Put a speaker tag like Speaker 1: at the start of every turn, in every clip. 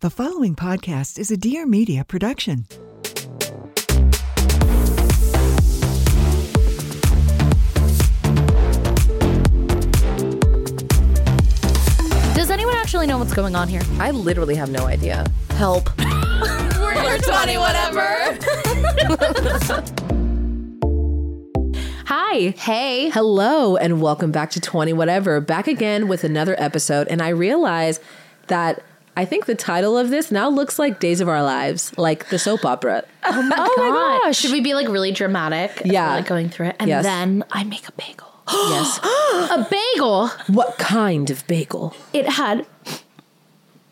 Speaker 1: The following podcast is a Dear Media production.
Speaker 2: Does anyone actually know what's going on here?
Speaker 3: I literally have no idea. Help.
Speaker 2: We're 20 whatever. Hi.
Speaker 3: Hey. Hello, and welcome back to 20 Whatever. Back again with another episode. And I realize that I think the title of this now looks like Days of Our Lives, like the soap opera.
Speaker 2: Oh my, oh
Speaker 3: my gosh.
Speaker 2: Should we be like really dramatic?
Speaker 3: Yeah.
Speaker 2: Like going through it. And
Speaker 3: Yes.
Speaker 2: then I make a bagel.
Speaker 3: yes.
Speaker 2: a bagel.
Speaker 3: What kind of bagel?
Speaker 2: It had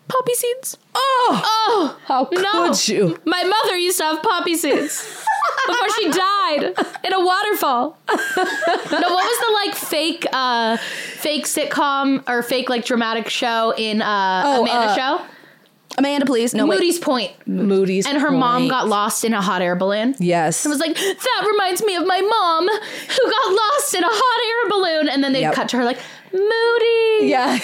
Speaker 2: poppy seeds.
Speaker 3: Oh,
Speaker 2: Oh,
Speaker 3: how could
Speaker 2: no.
Speaker 3: you?
Speaker 2: My mother used to have poppy seeds before she died in a waterfall. no, what was the like fake uh fake sitcom or fake like dramatic show in uh
Speaker 3: Oh,
Speaker 2: Amanda
Speaker 3: uh,
Speaker 2: show?
Speaker 3: Amanda, please. No,
Speaker 2: Moody's Point.
Speaker 3: Moody's.
Speaker 2: And her mom got lost in a hot air balloon.
Speaker 3: Yes.
Speaker 2: It was like, that reminds me of my mom who got lost in a hot air balloon. And then they'd
Speaker 3: Yep.
Speaker 2: cut to her like, Moody.
Speaker 3: yeah.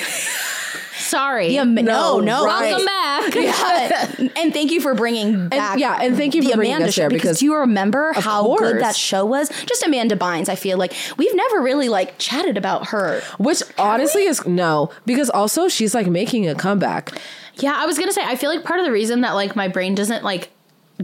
Speaker 2: Sorry.
Speaker 4: Yeah, no, no.
Speaker 2: Welcome back.
Speaker 4: Yeah. and thank you for bringing back.
Speaker 3: yeah, and thank you
Speaker 4: the
Speaker 3: for bringing
Speaker 4: Amanda
Speaker 3: us
Speaker 4: show
Speaker 3: there,
Speaker 4: because,
Speaker 3: because-
Speaker 4: do you remember how
Speaker 3: course.
Speaker 4: good that show was? Just Amanda Bynes. I feel like we've never really like chatted about her.
Speaker 3: Which honestly is no, because also she's like making a comeback.
Speaker 2: Yeah, I was gonna say I feel like part of the reason that like my brain doesn't like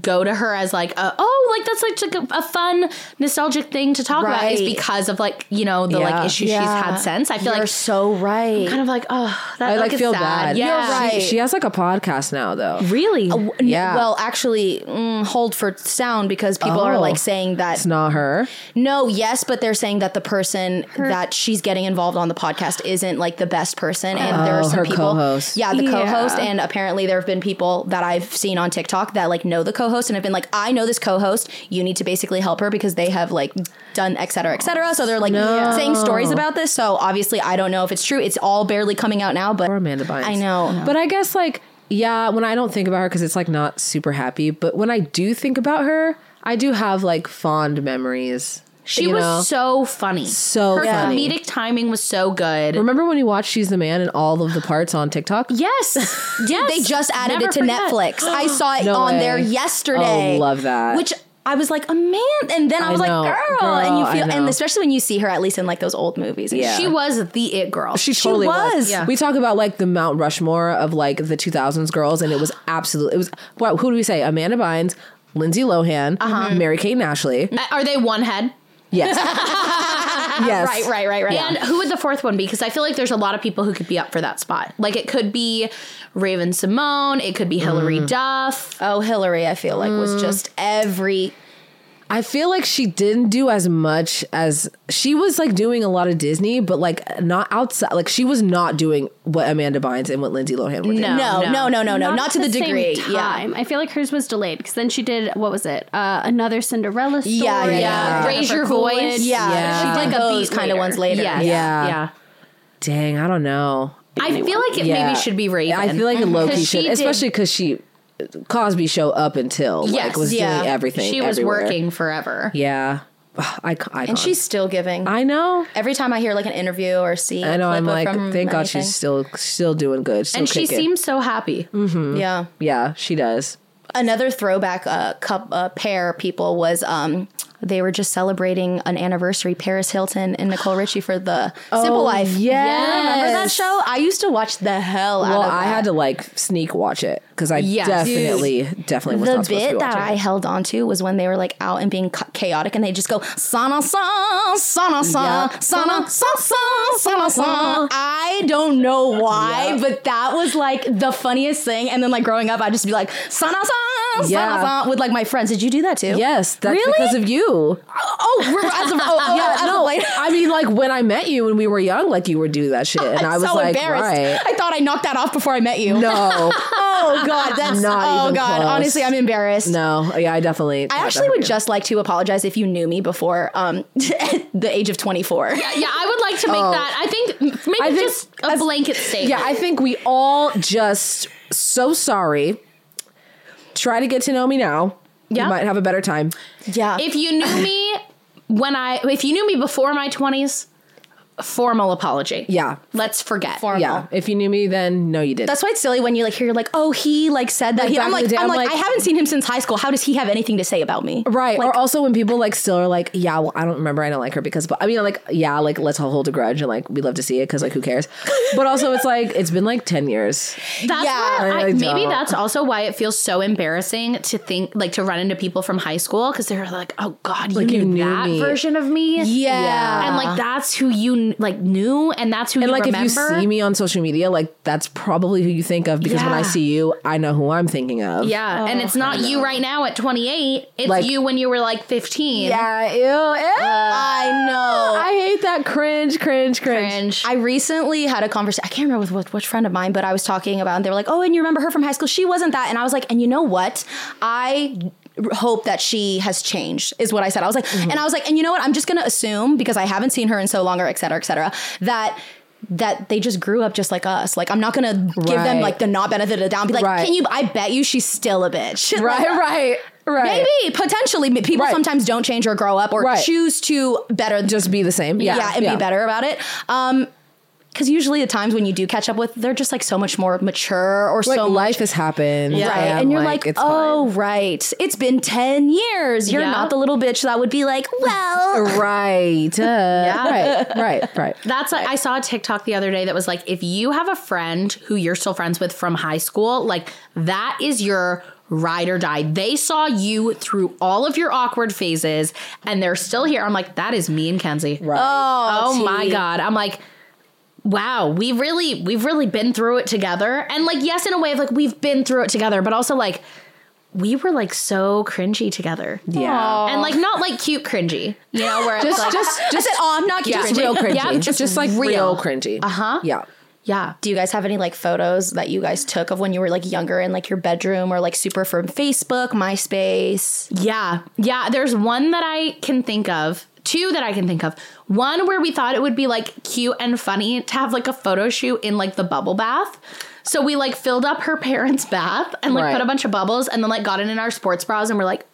Speaker 2: go to her as like a, oh like that's like, like a, a fun nostalgic thing to talk about is because of like you know the
Speaker 3: Yeah.
Speaker 2: like issues she's had since. I feel
Speaker 4: You're
Speaker 2: like
Speaker 4: so right.
Speaker 2: kind of like oh that
Speaker 3: I like
Speaker 2: is
Speaker 3: feel
Speaker 2: sad.
Speaker 3: bad.
Speaker 2: Yeah,
Speaker 4: You're right.
Speaker 3: She has like a podcast now though.
Speaker 2: Really?
Speaker 4: N-
Speaker 3: Yeah.
Speaker 4: Well, actually, mm, hold for sound because people are
Speaker 3: Oh.
Speaker 4: like saying that
Speaker 3: It's not her.
Speaker 4: no, yes, but they're saying that the person that she's getting involved on the podcast isn't like the best person, and there are
Speaker 3: Oh,
Speaker 4: some
Speaker 3: her
Speaker 4: people.
Speaker 3: co-host.
Speaker 4: Yeah, the
Speaker 2: Yeah.
Speaker 4: co-host, and apparently there have been people that I've seen on TikTok that like know the co-host and have been like, I know this co-host. You need to basically help her because they have like done et cetera, et cetera. So they're like saying stories about this. So obviously, I don't know if it's true. It's all barely coming out now, but
Speaker 3: Or Amanda Bynes.
Speaker 4: I know.
Speaker 3: But I guess like yeah, when I don't think about her because it's like not super happy, but when I do think about her, I do have like fond memories.
Speaker 2: She
Speaker 3: you
Speaker 2: was
Speaker 3: know?
Speaker 2: so funny.
Speaker 3: So
Speaker 2: her
Speaker 3: funny.
Speaker 2: comedic timing was so good.
Speaker 3: Remember when you watched She's the Man and all of the parts on TikTok?
Speaker 2: Yes, yes.
Speaker 4: they just added
Speaker 2: Never
Speaker 4: it to
Speaker 2: forget.
Speaker 4: Netflix. I saw it
Speaker 3: No
Speaker 4: on
Speaker 3: way.
Speaker 4: there yesterday.
Speaker 3: Oh, love that.
Speaker 4: Which I was like, a man, and then I
Speaker 3: I
Speaker 4: was
Speaker 3: know.
Speaker 4: like, girl,
Speaker 3: Girl,
Speaker 4: and you feel, and especially when you see her at least in like those old movies.
Speaker 3: Yeah.
Speaker 2: She was the it girl.
Speaker 3: She totally was.
Speaker 4: was.
Speaker 2: Yeah.
Speaker 3: We talk about like the Mount Rushmore of like the 2000s girls, and it was absolutely it was. Wow, who do we say? Amanda Bynes, Lindsay Lohan,
Speaker 4: Uh-huh.
Speaker 3: Mary Kate and Ashley.
Speaker 2: Uh, Are they one head?
Speaker 3: Yes, yes,
Speaker 4: Right, right, right, right.
Speaker 2: And who would the fourth one be? Because I feel like there's a lot of people who could be up for that spot. Like it could be Raven-Symoné, it could be Hilary
Speaker 3: Mm.
Speaker 2: Duff.
Speaker 4: Oh, Hilary, I feel like was just every.
Speaker 3: I feel like she didn't do as much as she was like doing a lot of Disney, but like not outside. Like she was not doing what Amanda Bynes and what Lindsay Lohan were doing.
Speaker 2: No,
Speaker 4: No, no, no, no, no, not, to the,
Speaker 5: same
Speaker 4: degree. Yeah,
Speaker 5: Time. I feel like hers was delayed because then she did what was it? Uh, another Cinderella story.
Speaker 4: Yeah, yeah.
Speaker 3: Yeah.
Speaker 2: Raise your
Speaker 5: Coolidge.
Speaker 2: voice.
Speaker 4: yeah.
Speaker 3: Yeah.
Speaker 4: She did
Speaker 5: Like
Speaker 4: those
Speaker 5: beat
Speaker 4: kind of ones later.
Speaker 2: Yes.
Speaker 3: Yeah.
Speaker 2: Yeah.
Speaker 3: Dang, I don't know.
Speaker 2: I feel like it
Speaker 3: Yeah.
Speaker 2: maybe should be Raven.
Speaker 3: I feel like a low key
Speaker 2: 'Cause she
Speaker 3: should,
Speaker 2: did-
Speaker 3: especially because she Cosby show up until
Speaker 2: Yes,
Speaker 3: like was
Speaker 4: yeah.
Speaker 3: doing everything.
Speaker 2: She was
Speaker 3: everywhere.
Speaker 2: working forever.
Speaker 3: Yeah, I, I
Speaker 4: and she's still giving.
Speaker 3: I know.
Speaker 4: Every time I hear like an interview or see,
Speaker 3: I know. I'm like, thank God
Speaker 4: anything.
Speaker 3: she's still still doing good. Still
Speaker 2: And she seems so happy.
Speaker 4: yeah.
Speaker 3: Yeah, she does.
Speaker 4: Another throwback uh, cup uh, pair people was um they were just celebrating an anniversary. Paris Hilton and Nicole Richie for the Simple Life.
Speaker 3: yes.
Speaker 4: remember that show? I used to watch the hell out
Speaker 3: Well,
Speaker 4: of that.
Speaker 3: I had to like sneak watch it because I
Speaker 4: Yes.
Speaker 3: definitely, definitely was
Speaker 4: the
Speaker 3: not supposed to
Speaker 4: bit
Speaker 3: be
Speaker 4: that I held on to was when they were like out and being chaotic and they just go sana sa sana sa
Speaker 3: Yeah.
Speaker 4: sana sa sa sana sa. I don't know why, but that was like the funniest thing. And then like growing up, I'd just be like sana sa
Speaker 3: Yeah.
Speaker 4: sana sa with like my friends. Did you do that too?
Speaker 3: Yes, that's
Speaker 4: Really?
Speaker 3: because of you.
Speaker 4: Oh, oh we're as of, oh, oh,
Speaker 3: yeah,
Speaker 4: as of
Speaker 3: no,
Speaker 4: late.
Speaker 3: I mean, like when I met you when we were young, like you would do that shit, and
Speaker 4: I'm
Speaker 3: I was
Speaker 4: so
Speaker 3: like,
Speaker 4: embarrassed.
Speaker 3: right,
Speaker 4: I thought I knocked that off before I met you.
Speaker 3: no,
Speaker 4: oh God, that's
Speaker 3: Not
Speaker 4: oh
Speaker 3: even
Speaker 4: God.
Speaker 3: close.
Speaker 4: Honestly, I'm embarrassed.
Speaker 3: no, yeah, I definitely.
Speaker 4: I actually would just like to apologize if you knew me before um, the age of 24.
Speaker 2: Yeah, I would like to make
Speaker 3: Oh.
Speaker 2: that. I think maybe
Speaker 3: I think
Speaker 2: just a blanket statement.
Speaker 3: Yeah, I think we all just so sorry. Try to get to know me now.
Speaker 2: Yeah.
Speaker 3: You might have a better time.
Speaker 4: Yeah.
Speaker 2: if you knew me when I, if you knew me before my twenties, formal apology.
Speaker 3: Yeah.
Speaker 2: Let's forget.
Speaker 4: Formal.
Speaker 3: Yeah. If you knew me then, no, you didn't.
Speaker 4: That's why it's silly when you like hear you're like, oh, he like said that.
Speaker 3: Like
Speaker 4: He, I'm like,
Speaker 3: day,
Speaker 4: I'm
Speaker 3: I'm
Speaker 4: like,
Speaker 3: like-
Speaker 4: I haven't seen him since high school. How does he have anything to say about me?
Speaker 3: Right.
Speaker 4: Like-
Speaker 3: or also when people like still are like, yeah, well, I don't remember. I don't like her because, but I mean, like, yeah, like let's all hold a grudge and like we love to see it because like who cares? but also it's like it's been like ten years.
Speaker 2: That's
Speaker 4: Yeah.
Speaker 2: where
Speaker 3: I
Speaker 2: I, maybe that's also why it feels so embarrassing to think like to run into people from high school because they're like, oh God, you
Speaker 3: Like,
Speaker 2: knew,
Speaker 3: you knew
Speaker 2: that
Speaker 3: me.
Speaker 2: version of me.
Speaker 4: Yeah. yeah.
Speaker 2: And like that's who you like new, and that's who you're
Speaker 3: And
Speaker 2: you
Speaker 3: like
Speaker 2: remember.
Speaker 3: if you see me on social media, like that's probably who you think of because when I see you, I know who I'm thinking of.
Speaker 2: yeah, and it's oh. not you right now at 28. It's
Speaker 3: Like-
Speaker 2: you when you were like 15.
Speaker 3: Yeah. Ew, ew.
Speaker 4: Uh, I know.
Speaker 3: I hate that cringe, cringe, cringe.
Speaker 2: Cringe.
Speaker 4: I recently had a conversation. I can't remember with which, which friend of mine, but I was talking about, and they were like, "Oh, and you remember her from high school? She wasn't that." And I was like, "And you know what? I." hope that she has changed is what I said. I was like, and I was like, and you know what? I'm just gonna assume because I haven't seen her in so long, or et cetera, et cetera, that that they just grew up just like us. Like I'm not gonna give them like the not benefit of the doubt. Be like,
Speaker 3: Right.
Speaker 4: can you? I bet you she's still a bitch.
Speaker 3: Right, right, right.
Speaker 4: Maybe potentially people
Speaker 3: Right.
Speaker 4: sometimes don't change or grow up or
Speaker 3: Right.
Speaker 4: choose to better
Speaker 3: Just be the same. Yeah.
Speaker 4: yeah, and be better about it. Um, because usually the times when you do catch up with, they're just like so much more mature or
Speaker 3: Like
Speaker 4: so much-
Speaker 3: life has happened.
Speaker 4: right, and you're like,
Speaker 3: it's
Speaker 4: oh, right, it's been ten years. You're
Speaker 2: Yeah.
Speaker 4: not the little bitch that would be like, well,
Speaker 3: right. Uh, Right. Right. Right.
Speaker 2: That's like I saw a TikTok the other day that was like, if you have a friend who you're still friends with from high school, like that is your ride or die. They saw you through all of your awkward phases and they're still here. I'm like, that is me and Kenzie.
Speaker 3: Right.
Speaker 2: Oh, my God. I'm like, wow, we've really, we've really been through it together. And like, yes, in a way of like we've been through it together, but also like we were like so cringy together.
Speaker 3: Yeah.
Speaker 2: And like not like cute cringy, you know, where it's
Speaker 3: Just,
Speaker 2: like,
Speaker 3: just,
Speaker 4: I
Speaker 3: just,
Speaker 4: said, oh, I'm not cute.
Speaker 3: just
Speaker 4: cringy.
Speaker 3: real cringy.
Speaker 2: Yeah,
Speaker 3: just,
Speaker 2: just
Speaker 3: like real,
Speaker 4: real.
Speaker 3: cringy.
Speaker 2: Uh-huh.
Speaker 3: Yeah.
Speaker 2: yeah.
Speaker 4: Do you guys have any like photos that you guys took of when you were like younger in like your bedroom or like super from Facebook, MySpace?
Speaker 2: Yeah. Yeah. There's one that I can think of. Two that I can think of. One where we thought it would be like cute and funny to have like a photo shoot in like the bubble bath. So we like filled up her parents' bath and like
Speaker 3: Right.
Speaker 2: put a bunch of bubbles and then like got it in our sports bras and we're like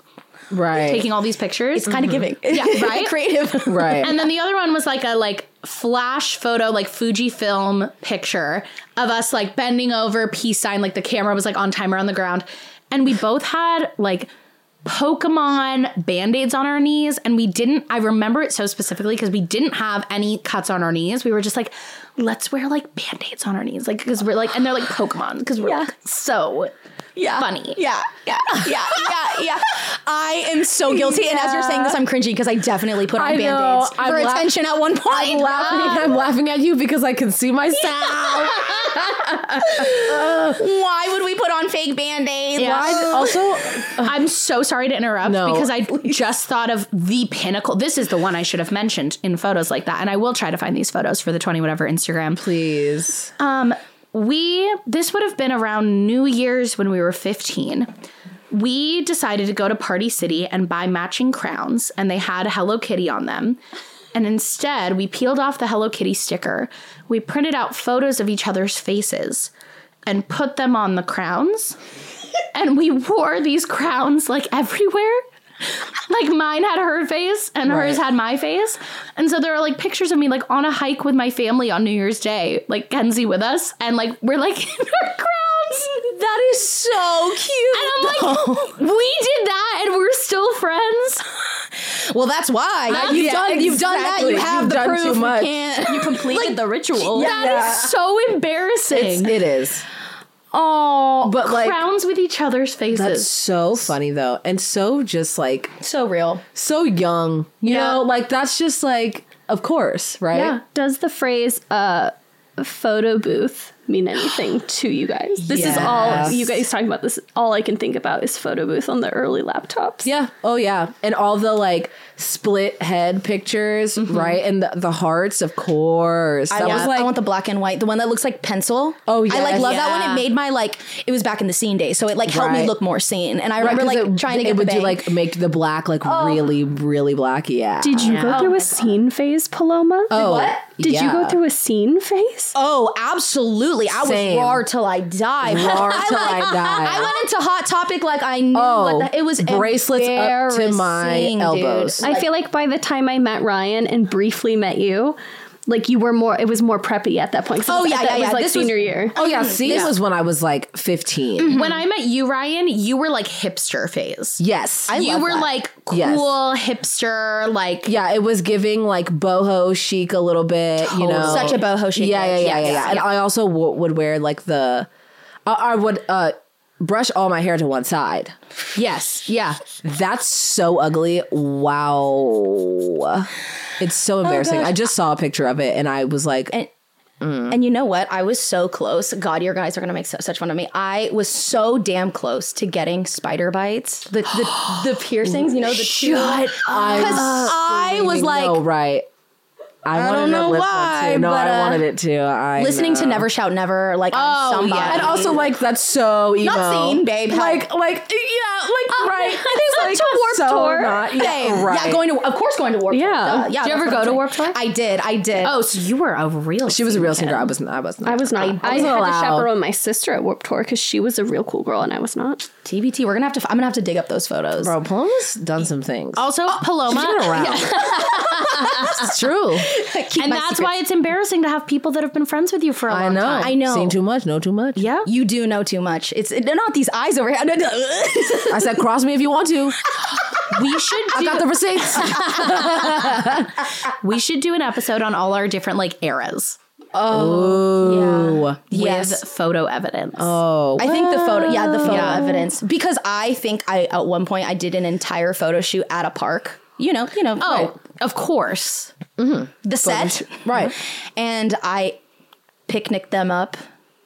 Speaker 3: Right.
Speaker 2: taking all these pictures.
Speaker 4: It's kind of giving.
Speaker 2: Yeah, right?
Speaker 4: Creative.
Speaker 3: right.
Speaker 2: And then the other one was like a like flash photo, like Fujifilm picture of us like bending over, peace sign, like the camera was like on timer on the ground. And we both had like Pokemon band-aids on our knees. And we didn't, I remember it so specifically because we didn't have any cuts on our knees. We were just like, let's wear like band-aids on our knees. Like, because we're like, and they're like Pokemon because we're
Speaker 4: Yeah.
Speaker 2: like, so
Speaker 4: yeah.
Speaker 2: funny.
Speaker 4: Yeah, yeah, yeah, yeah, yeah. I am so guilty. And as you're saying this, I'm cringy because I definitely put on
Speaker 3: I
Speaker 4: band-aids
Speaker 3: I'm
Speaker 4: for
Speaker 3: la-
Speaker 4: attention at one point.
Speaker 3: I'm laughing. I'm laughing at you because I can see myself.
Speaker 4: Why would we put on fake band-aids?
Speaker 3: Why- also,
Speaker 2: I'm so sorry to interrupt
Speaker 3: No.
Speaker 2: because I just thought of the pinnacle. This is the one I should have mentioned in photos like that. And I will try to find these photos for the 20 whatever Instagram.
Speaker 3: please.
Speaker 2: Um, we, this would have been around New Year's when we were 15. We decided to go to Party City and buy matching crowns, and they had Hello Kitty on them. And instead, we peeled off the Hello Kitty sticker. We printed out photos of each other's faces and put them on the crowns. and we wore these crowns like everywhere. Like mine had her face and hers had my face. And so there are like pictures of me like on a hike with my family on New Year's Day, like Kenzie with us, and like we're like in our crowns.
Speaker 4: That is so cute.
Speaker 2: And I'm like, we did that and we're still friends.
Speaker 4: well, that's why you've
Speaker 3: Yeah,
Speaker 4: done you've done that. You have
Speaker 3: You've
Speaker 4: the proof.
Speaker 3: too
Speaker 4: You can't.
Speaker 5: You completed the ritual.
Speaker 2: Yeah, That is so embarrassing.
Speaker 3: It's, it is.
Speaker 2: Oh,
Speaker 3: But, like-
Speaker 2: crowns with each other's faces.
Speaker 3: That's so funny though, and so just like
Speaker 4: So real.
Speaker 3: so young. You
Speaker 2: Yeah.
Speaker 3: know, like that's just like, of course, right?
Speaker 2: yeah.
Speaker 5: Does the phrase uh, photo booth mean anything to you guys? This is all you guys talking about. This all I can think about is photo booth on the early laptops.
Speaker 3: Yeah. Oh yeah. And all the like split head pictures, mm-hmm. right? And the, the hearts, of course.
Speaker 4: I,
Speaker 3: That
Speaker 4: want,
Speaker 3: was like
Speaker 4: I want the black and white, the one that looks like pencil.
Speaker 3: Oh, yeah,
Speaker 4: I like
Speaker 3: yes.
Speaker 4: love that one. It made my like it was back in the scene days, so it like helped me look more seen. And I
Speaker 3: right,
Speaker 4: remember
Speaker 3: 'cause
Speaker 4: like
Speaker 3: it,
Speaker 4: trying to get
Speaker 3: it would
Speaker 4: the
Speaker 3: do like make the black like oh. really, really black. Yeah.
Speaker 5: Did you go oh through a scene phase, Paloma?
Speaker 3: Oh,
Speaker 4: what?
Speaker 5: Did you go through a scene phase?
Speaker 4: Oh, absolutely! I
Speaker 3: Same.
Speaker 4: was raw till I died.
Speaker 3: Raw till I died.
Speaker 4: I went into hot topic like I knew
Speaker 3: Oh,
Speaker 4: what the, it was.
Speaker 3: bracelets up to my
Speaker 4: elbows. dude.
Speaker 3: Elbows.
Speaker 5: I feel like by the time I met Riayn and briefly met you, like you were more. It was more preppy at that point. 'cause it
Speaker 4: Oh,
Speaker 5: was-
Speaker 4: yeah, yeah,
Speaker 5: was
Speaker 4: yeah.
Speaker 5: like
Speaker 4: This was-
Speaker 5: senior year.
Speaker 3: Oh yeah, see, it was when I was like 15.
Speaker 2: when I met you, Riayn, you were like hipster phase.
Speaker 3: Yes.
Speaker 2: I you
Speaker 4: love
Speaker 2: were
Speaker 4: that.
Speaker 2: like cool
Speaker 3: Yes.
Speaker 2: hipster, like
Speaker 3: yeah, it was giving like boho chic a little bit, you know.
Speaker 4: Such a boho chic
Speaker 3: Yeah, yeah,
Speaker 4: bitch.
Speaker 3: yeah, yeah, yeah. And I also w- would wear like the, I, I would uh brush all my hair to one side.
Speaker 2: yes, yeah.
Speaker 3: That's so ugly. Wow. It's so oh, embarrassing. I just saw a picture of it and I was like,
Speaker 4: And mm. And you know what? I was so close. God, your guys are gonna make so, such fun of me. I was so damn close to getting spider bites, the the, the piercings. You know, the shut
Speaker 3: I, cuz
Speaker 4: I was like
Speaker 3: no, right. I,
Speaker 4: I don't know
Speaker 3: lip one
Speaker 4: why,
Speaker 3: too. No,
Speaker 4: but,
Speaker 3: I
Speaker 4: uh,
Speaker 3: wanted it too. I
Speaker 4: listening to. Never Shout Never. Like
Speaker 2: Oh,
Speaker 4: I'm somebody.
Speaker 2: yeah.
Speaker 3: And also, like that's so emo.
Speaker 4: Not seen, babe. How-
Speaker 3: Like, like, yeah, like, right. It's
Speaker 5: Such
Speaker 3: like
Speaker 5: a Warped
Speaker 3: so
Speaker 5: Tour.
Speaker 3: Not, yeah,
Speaker 4: Babe,
Speaker 3: right.
Speaker 4: Yeah, going to of course going to Warped Tour.
Speaker 5: Yeah.
Speaker 4: Duh, yeah.
Speaker 2: Did you ever go to
Speaker 4: saying.
Speaker 2: Warped Tour?
Speaker 4: I did. I did.
Speaker 2: Oh, so you were a real.
Speaker 3: She was a real singer. I wasn't. I was. Not.
Speaker 5: I was not. I,
Speaker 3: wasn't
Speaker 5: had to chaperone my sister at Warped Tour because she was a real cool girl and I was not.
Speaker 4: TBT. We're gonna have to. I'm gonna have to dig up those photos.
Speaker 3: Bro, Paloma's done some things.
Speaker 2: Also, Paloma.
Speaker 3: She's been around. it's true.
Speaker 2: and that's why it's embarrassing to have people that have been friends with you for a
Speaker 3: I
Speaker 2: long
Speaker 3: know.
Speaker 2: time.
Speaker 4: I know. I know.
Speaker 3: Seen too much. Know too much.
Speaker 2: Yeah.
Speaker 4: You do know too much. It's they're not these eyes over here.
Speaker 3: I said, cross me if you want to.
Speaker 2: We should
Speaker 3: I
Speaker 2: do,
Speaker 3: got the receipts.
Speaker 2: we should do an episode on all our different like eras Oh,
Speaker 3: Ooh.
Speaker 4: yes.
Speaker 2: with photo evidence.
Speaker 3: Oh.
Speaker 4: I think the photo, yeah, the photo
Speaker 2: Yeah.
Speaker 4: evidence. Because I think I at one point I did an entire photo shoot at a park. You know, you know,
Speaker 2: Oh,
Speaker 4: right.
Speaker 2: of course. Mm-hmm.
Speaker 4: the set,
Speaker 3: Right.
Speaker 4: and I picnicked them up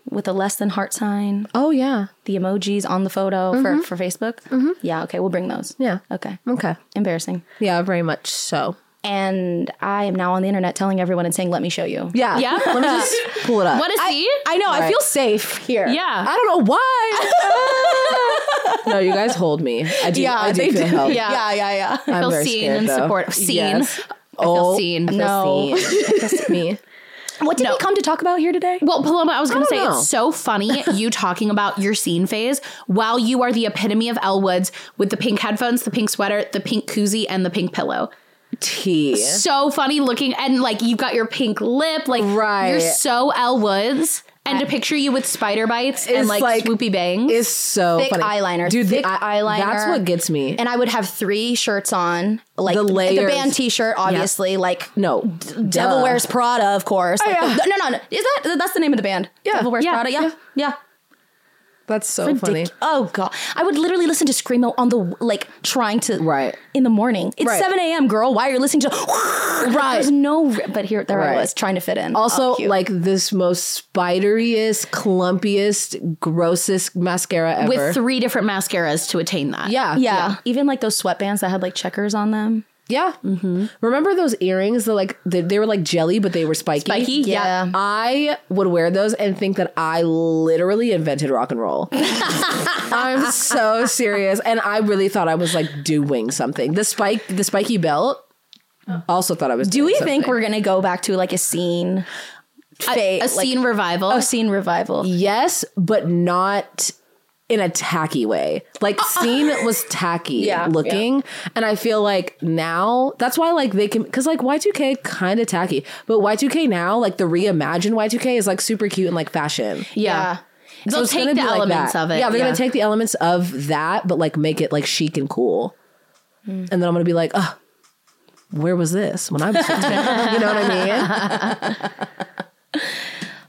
Speaker 4: with a less than heart sign,
Speaker 3: Oh yeah.
Speaker 4: the emojis on the photo for mm-hmm. for Facebook. Mm-hmm. Yeah, okay, we'll bring those.
Speaker 3: Yeah.
Speaker 4: Okay,
Speaker 3: Okay.
Speaker 4: embarrassing.
Speaker 3: Yeah. Very much so.
Speaker 4: And I am now on the internet telling everyone and saying, "Let me show you."
Speaker 3: Yeah.
Speaker 2: Yeah.
Speaker 3: Let me just pull it up.
Speaker 2: What is he?
Speaker 4: I know. I feel safe here.
Speaker 2: yeah.
Speaker 3: I don't know why. no, you guys hold me. I do.
Speaker 4: Yeah,
Speaker 3: I do
Speaker 4: they
Speaker 3: feel
Speaker 4: do.
Speaker 3: help.
Speaker 2: Yeah.
Speaker 4: yeah, yeah, yeah.
Speaker 3: I'm
Speaker 2: feel
Speaker 3: very
Speaker 2: seen and
Speaker 3: though.
Speaker 2: support- seen.
Speaker 3: Yes.
Speaker 2: I feel
Speaker 3: Oh,
Speaker 2: seen.
Speaker 3: I feel
Speaker 4: No.
Speaker 3: seen. Me.
Speaker 4: What did
Speaker 2: No.
Speaker 4: we come to talk about here today?
Speaker 2: Well, Paloma, I was going to say
Speaker 3: know.
Speaker 2: it's so funny you talking about your scene phase while you are the epitome of Elle Woods with the pink headphones, the pink sweater, the pink koozie, and the pink pillow.
Speaker 3: Tea.
Speaker 2: So funny looking, and like you've got your pink lip, like
Speaker 3: Right.
Speaker 2: you're so Elle And to picture you with spider bites and like,
Speaker 3: like-
Speaker 2: swoopy bangs.
Speaker 3: is so
Speaker 4: Thick
Speaker 3: funny.
Speaker 4: eyeliner,
Speaker 3: dude.
Speaker 4: thick
Speaker 3: the,
Speaker 4: eyeliner.
Speaker 3: That's what gets me.
Speaker 4: and I would have three shirts on, like
Speaker 3: The
Speaker 4: the, band T-shirt, obviously, like
Speaker 3: no,
Speaker 4: Devil. Wears Prada, of course. Like, oh,
Speaker 3: yeah.
Speaker 4: No, no, no. Is that that's the name of the band?
Speaker 3: Yeah.
Speaker 4: Devil Wears
Speaker 2: Yeah.
Speaker 4: Prada. Yeah, yeah.
Speaker 3: That's so funny.
Speaker 4: Oh god, I would literally listen to screamo on the like trying to
Speaker 3: Right.
Speaker 4: in the morning. It's
Speaker 3: Right.
Speaker 4: seven a.m. Girl, why are you listening to? Right. There's no. But here, there
Speaker 3: Right.
Speaker 4: I was trying to fit in.
Speaker 3: Also,
Speaker 4: Oh,
Speaker 3: like this most spideriest, clumpiest, grossest mascara ever.
Speaker 2: with three different mascaras to attain that.
Speaker 3: yeah,
Speaker 4: yeah, even like those sweatbands that had like checkers on them.
Speaker 3: Yeah. Mm-hmm. Remember those earrings? that like they, they were like jelly, but they were spiky.
Speaker 2: Spiky?
Speaker 4: Yeah.
Speaker 2: Yeah.
Speaker 3: I would wear those and think that I literally invented rock and roll. I'm so serious, and I really thought I was like doing something. The spike, the spiky belt. Oh. Also thought I was.
Speaker 4: Do we think we're gonna go back to like a scene?
Speaker 2: A, a
Speaker 4: like,
Speaker 2: scene revival.
Speaker 4: a scene revival.
Speaker 3: Yes, but not in a tacky way. Like scene was tacky
Speaker 4: Yeah,
Speaker 3: looking, and I feel like now that's why like they can because like Y two K kind of tacky, but Y two K now like the reimagined Y two K is like super cute and like fashion.
Speaker 2: yeah. They'll take the
Speaker 3: be like
Speaker 2: elements of it.
Speaker 3: Yeah, they're gonna take the elements of that, but like make it like chic and cool.
Speaker 2: Hmm.
Speaker 3: And then I'm gonna be like, oh, where was this when I was 15? you know what I mean?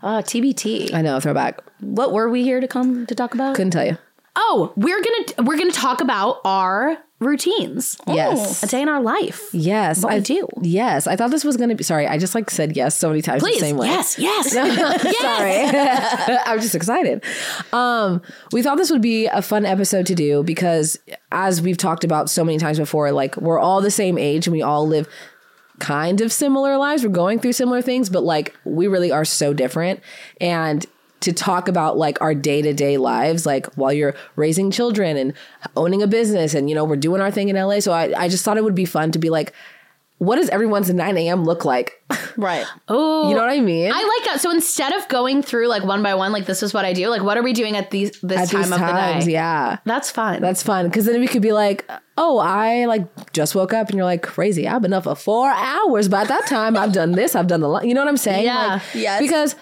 Speaker 4: Oh, TBT.
Speaker 3: I know, throwback.
Speaker 4: What were we here to come to talk about?
Speaker 3: Couldn't tell you.
Speaker 2: Oh, we're gonna we're gonna talk about our routines.
Speaker 3: Yes.
Speaker 2: a day in our life.
Speaker 3: Yes,
Speaker 2: What
Speaker 3: I
Speaker 2: we do.
Speaker 3: Yes, I thought this was going to be. Sorry, I just like said yes so many times
Speaker 2: Please,
Speaker 3: the same way.
Speaker 2: yes, yes.
Speaker 3: Sorry. I'm just excited. Um, we thought this would be a fun episode to do because, as we've talked about so many times before, like we're all the same age and we all live kind of similar lives. We're going through similar things, but like we really are so different. And to talk about like our day to day lives, like while you're raising children and owning a business, and you know, we're doing our thing in LA. So I, I just thought it would be fun to be like, what does everyone's 9 a.m. look like?
Speaker 4: Right.
Speaker 2: Oh,
Speaker 3: You know what I mean?
Speaker 2: I like that. So instead of going through like one by one, like this is what I do. Like, what are we doing at these this
Speaker 3: At
Speaker 2: time
Speaker 3: these
Speaker 2: of
Speaker 3: times,
Speaker 2: the day?
Speaker 3: yeah.
Speaker 2: That's fun.
Speaker 3: That's fun because then we could be like, oh, I like just woke up, and you're like, crazy. I've been up for four hours. By that time, I've done this. I've done the. li-" You know what I'm saying?
Speaker 2: Yeah.
Speaker 3: Like,
Speaker 4: Yes.
Speaker 3: Because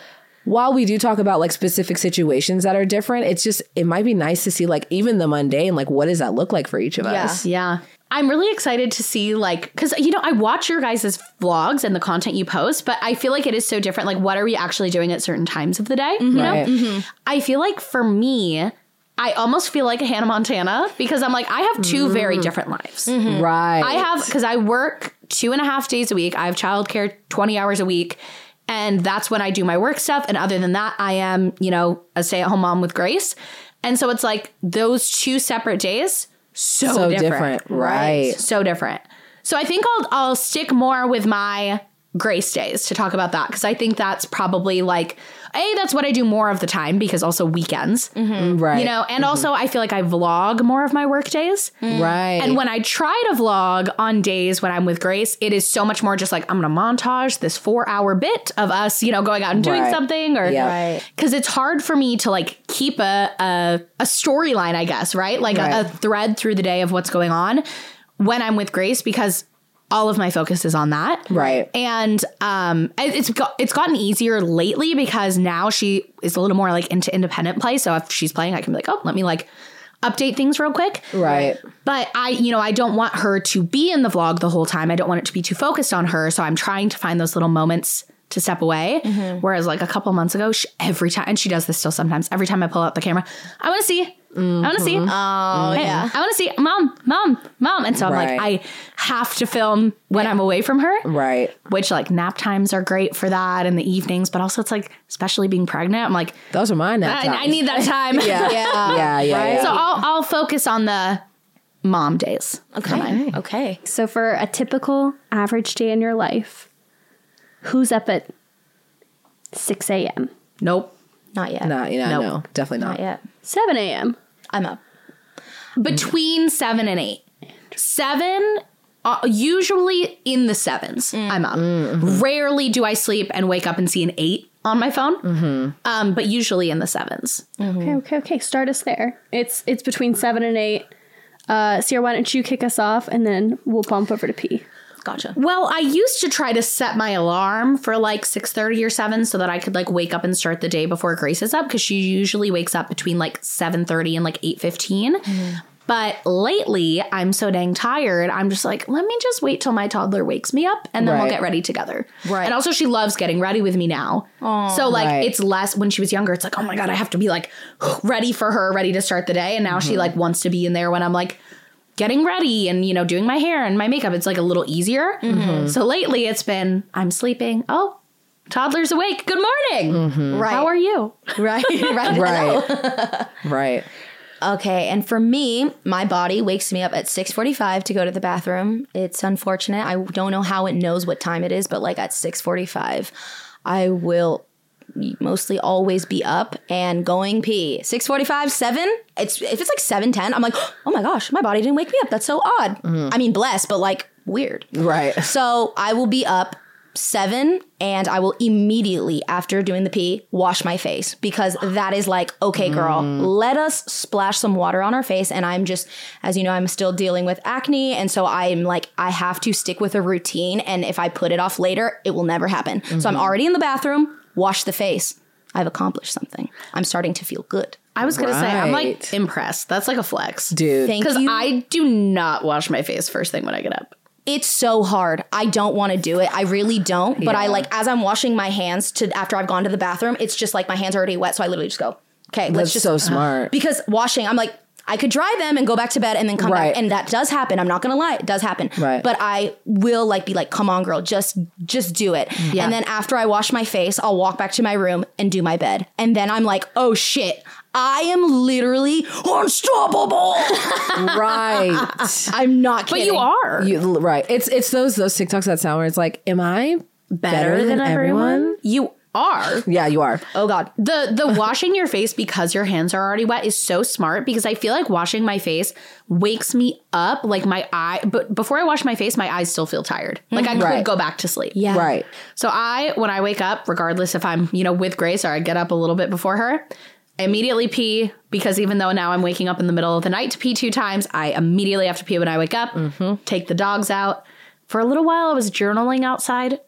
Speaker 3: while we do talk about like specific situations that are different, it's just it might be nice to see like even the mundane. Like, what does that look like for each of
Speaker 4: Yeah.
Speaker 3: us?
Speaker 2: Yeah. I'm really excited to see like cuz you know I watch your guys' vlogs and the content you post but I feel like it is so different like what are we actually doing at certain times of the day you know
Speaker 3: Right. Mm-hmm.
Speaker 2: I feel like for me I almost feel like a Hannah Montana because I'm like I have two mm-hmm. very different lives mm-hmm.
Speaker 3: Right.
Speaker 2: I have because I work two and a half days a week. I have childcare 20 hours a week. And that's when I do my work stuff. And other than that, I am, you know, a stay at home mom with Grace. And so it's like those two separate days, so,
Speaker 3: so
Speaker 2: different.
Speaker 3: different. Right.
Speaker 2: So different. So I think I'll I'll stick more with my Grace days to talk about that because I think that's probably like a that's what I do more of the time because also weekends, mm-hmm.
Speaker 3: Right.
Speaker 2: you know, and mm-hmm. also I feel like I vlog more of my work days. Mm.
Speaker 3: Right.
Speaker 2: And when I try to vlog on days when I'm with Grace, it is so much more just like I'm gonna montage this four hour bit of us, you know, going out and doing
Speaker 3: Right.
Speaker 2: something or
Speaker 3: Yeah.
Speaker 4: Right.
Speaker 2: because it's hard for me to like keep a a, a storyline, I guess, right? Like a, a thread through the day of what's going on when I'm with Grace because all of my focus is on that.
Speaker 3: Right.
Speaker 2: And um it- it's got it's gotten easier lately because now she is a little more like into independent play. So if she's playing, I can be like, oh, let me like update things real quick.
Speaker 3: Right.
Speaker 2: But I, you know, I don't want her to be in the vlog the whole time. I don't want it to be too focused on her. So I'm trying to find those little moments to step away. Mm-hmm. Whereas like a couple months ago, she, every time, and she does this still sometimes, every time I pull out the camera, I want to see. I want to see. Mm-hmm. Oh,
Speaker 4: yeah.
Speaker 2: I want to see mom, mom, mom. And so I'm
Speaker 3: Right.
Speaker 2: like, I have to film when I'm away from her.
Speaker 3: Right.
Speaker 2: Which like nap times are great for that in the evenings, but also it's like, especially being pregnant, I'm like,
Speaker 3: Those are mine now.
Speaker 2: I, I need that time.
Speaker 3: Yeah.
Speaker 4: Yeah.
Speaker 3: Yeah. Yeah. yeah.
Speaker 2: So I'll, I'll focus on the mom days.
Speaker 4: Okay. Okay.
Speaker 5: So for a typical average day in your life, who's up at 6 a.m.,
Speaker 2: Nope.
Speaker 4: Not yet.
Speaker 3: Not, you
Speaker 2: Nope.
Speaker 3: no, definitely not.
Speaker 4: Not yet.
Speaker 5: 7 a.m.?
Speaker 4: I'm up.
Speaker 2: between seven and eight. Seven, uh, usually in the sevens, I'm up. Rarely do I sleep and wake up and see an eight on my phone, um, but usually in the sevens.
Speaker 5: Okay, okay, okay. Start us there. It's it's between 7 and 8. Uh, Sierra, why don't you kick us off and then we'll bump over to P.
Speaker 4: Gotcha.
Speaker 2: Well, I used to try to set my alarm for like 6:30 or 7 so that I could like wake up and start the day before Grace is up because she usually wakes up between like 7:30 and like 8:15. Mm-hmm. But lately, I'm so dang tired. I'm just like, let me just wait till my toddler wakes me up and then we'll get ready together.
Speaker 4: Right.
Speaker 2: And also, she loves getting ready with me now. so, like,
Speaker 3: Right.
Speaker 2: it's less when she was younger. It's like, oh my God, I have to be like ready for her, ready to start the day. And now she mm-hmm. like wants to be in there when I'm like, getting ready and you know doing my hair and my makeup it's like a little easier mm-hmm. so lately it's been i'm sleeping oh toddler's awake good morning mm-hmm.
Speaker 4: Right.
Speaker 2: how are you
Speaker 4: Right. right.
Speaker 3: Right. right.
Speaker 4: Okay, and for me, my body wakes me up at 6:45 to go to the bathroom. It's unfortunate. I don't know how it knows what time it is, but like at 6:45, I will mostly always be up and going pee. 6:45, 7. It's if it's like 7:10, I'm like, "Oh my gosh, my body didn't wake me up. That's so odd." Mm-hmm. I mean, blessed, but like weird.
Speaker 3: Right.
Speaker 4: So, I will be up 7 and I will immediately after doing the pee wash my face because that is like, okay, girl, mm. let us splash some water on our face. And I'm just, as you know, I'm still dealing with acne. And so I'm like, I have to stick with a routine. And if I put it off later, it will never happen. So I'm mm-hmm. already in the bathroom, wash the face. I've accomplished something. I'm starting to feel good.
Speaker 2: i was gonna say i'm like
Speaker 3: Right.
Speaker 2: impressed that's like a flex
Speaker 3: Dude.
Speaker 4: Thank
Speaker 2: because
Speaker 4: you.
Speaker 2: i do not wash my face first thing when i get up
Speaker 4: It's so hard. I don't want to do it. I really don't. But I like as I'm washing my hands to after I've gone to the bathroom, it's just like my hands are already wet, so I literally just go, okay, let's
Speaker 3: That's
Speaker 4: just
Speaker 3: so smart.
Speaker 4: because washing, I'm like, I could dry them and go back to bed and then come
Speaker 3: Right.
Speaker 4: back. And that does happen. I'm not gonna lie, it does happen.
Speaker 3: Right.
Speaker 4: But I will like be like, come on, girl, just just do it.
Speaker 2: Yeah.
Speaker 4: And then after I wash my face, I'll walk back to my room and do my bed. And then I'm like, oh shit. I am literally unstoppable.
Speaker 3: right.
Speaker 4: I'm not
Speaker 2: But you are.
Speaker 3: You right. It's it's those those TikToks that sound where it's like, am I better,
Speaker 2: than everyone. You are.
Speaker 3: Yeah, you are.
Speaker 4: Oh god.
Speaker 2: The the washing your face because your hands are already wet is so smart because I feel like washing my face wakes me up like my eye but before I wash my face my eyes still feel tired. Hmm. Like I could
Speaker 3: Right.
Speaker 2: go back to sleep.
Speaker 4: Yeah.
Speaker 3: Right.
Speaker 2: So I when I wake up regardless if I'm, you know, with Grace or I get up a little bit before her, I immediately pee because even though now I'm waking up in the middle of the night to pee two times, I immediately have to pee when I wake up. Mm-hmm. Take the dogs out. For a little while I was journaling outside.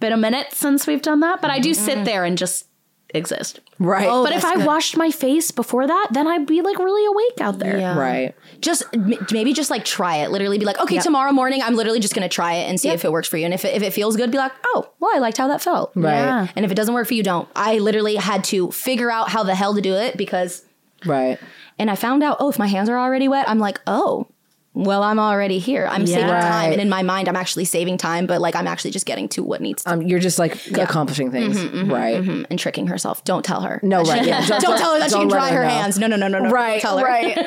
Speaker 2: It's been a minute since we've done that, but I do sit mm-hmm. there and just exist.
Speaker 3: Right.
Speaker 2: Oh, but if I washed my face before that, then I'd be like really awake out there.
Speaker 4: Yeah.
Speaker 3: right.
Speaker 4: Just m- maybe just like try it. Literally be like, okay, tomorrow morning I'm literally just gonna try it and see if it works for you. And if it, if it feels good, be like, oh, well, I liked how that felt.
Speaker 3: Right.
Speaker 2: Yeah.
Speaker 4: And if it doesn't work for you, don't. I literally had to figure out how the hell to do it because,
Speaker 3: Right.
Speaker 4: and I found out, oh, if my hands are already wet, I'm like, oh, well, I'm already here. I'm saving time. And in my mind, I'm actually saving time, but like I'm actually just getting to what needs to
Speaker 3: Um, you're just like accomplishing things. right.
Speaker 4: Mm, and tricking herself. Don't tell her.
Speaker 3: No,
Speaker 4: she-
Speaker 3: right. Yeah.
Speaker 4: Don't, tell her that she can dry her
Speaker 3: know.
Speaker 4: hands. No, no, no, no, no.
Speaker 3: Right.
Speaker 4: Tell her.
Speaker 3: Right.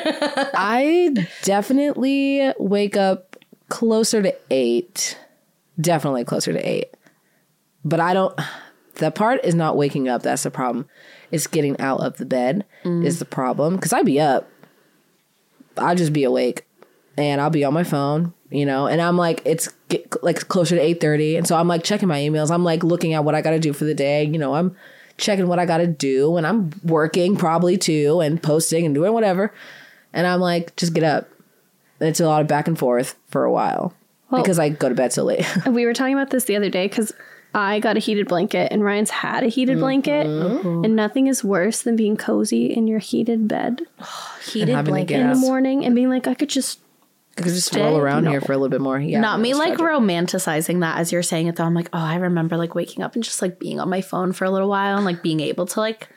Speaker 3: I definitely wake up closer to eight. Definitely closer to eight. But I don't. The part is not waking up. That's the problem. It's getting out of the bed is the problem. Because I'd be up. I'll just be awake, and I'll be on my phone. You know, and I'm like, it's get, like closer to eight thirty, and so I'm like checking my emails. I'm like looking at what I got to do for the day. You know, I'm checking what I got to do, and I'm working probably too, and posting and doing whatever. And I'm like, just get up. And it's a lot of back and forth for a while because I go to bed so late.
Speaker 5: We were talking about this the other day because I got a heated blanket and Riayn's had a heated blanket, mm-hmm. and nothing is worse than being cozy in your heated bed
Speaker 4: Heated blanket.
Speaker 5: in the morning and being like, I could just
Speaker 3: just roll around
Speaker 5: No.
Speaker 3: here for a little bit more. Yeah,
Speaker 2: Not me like
Speaker 3: tragic.
Speaker 2: romanticizing that as you're saying it though. I'm like, oh, I remember like waking up and just like being on my phone for a little while and like being able to like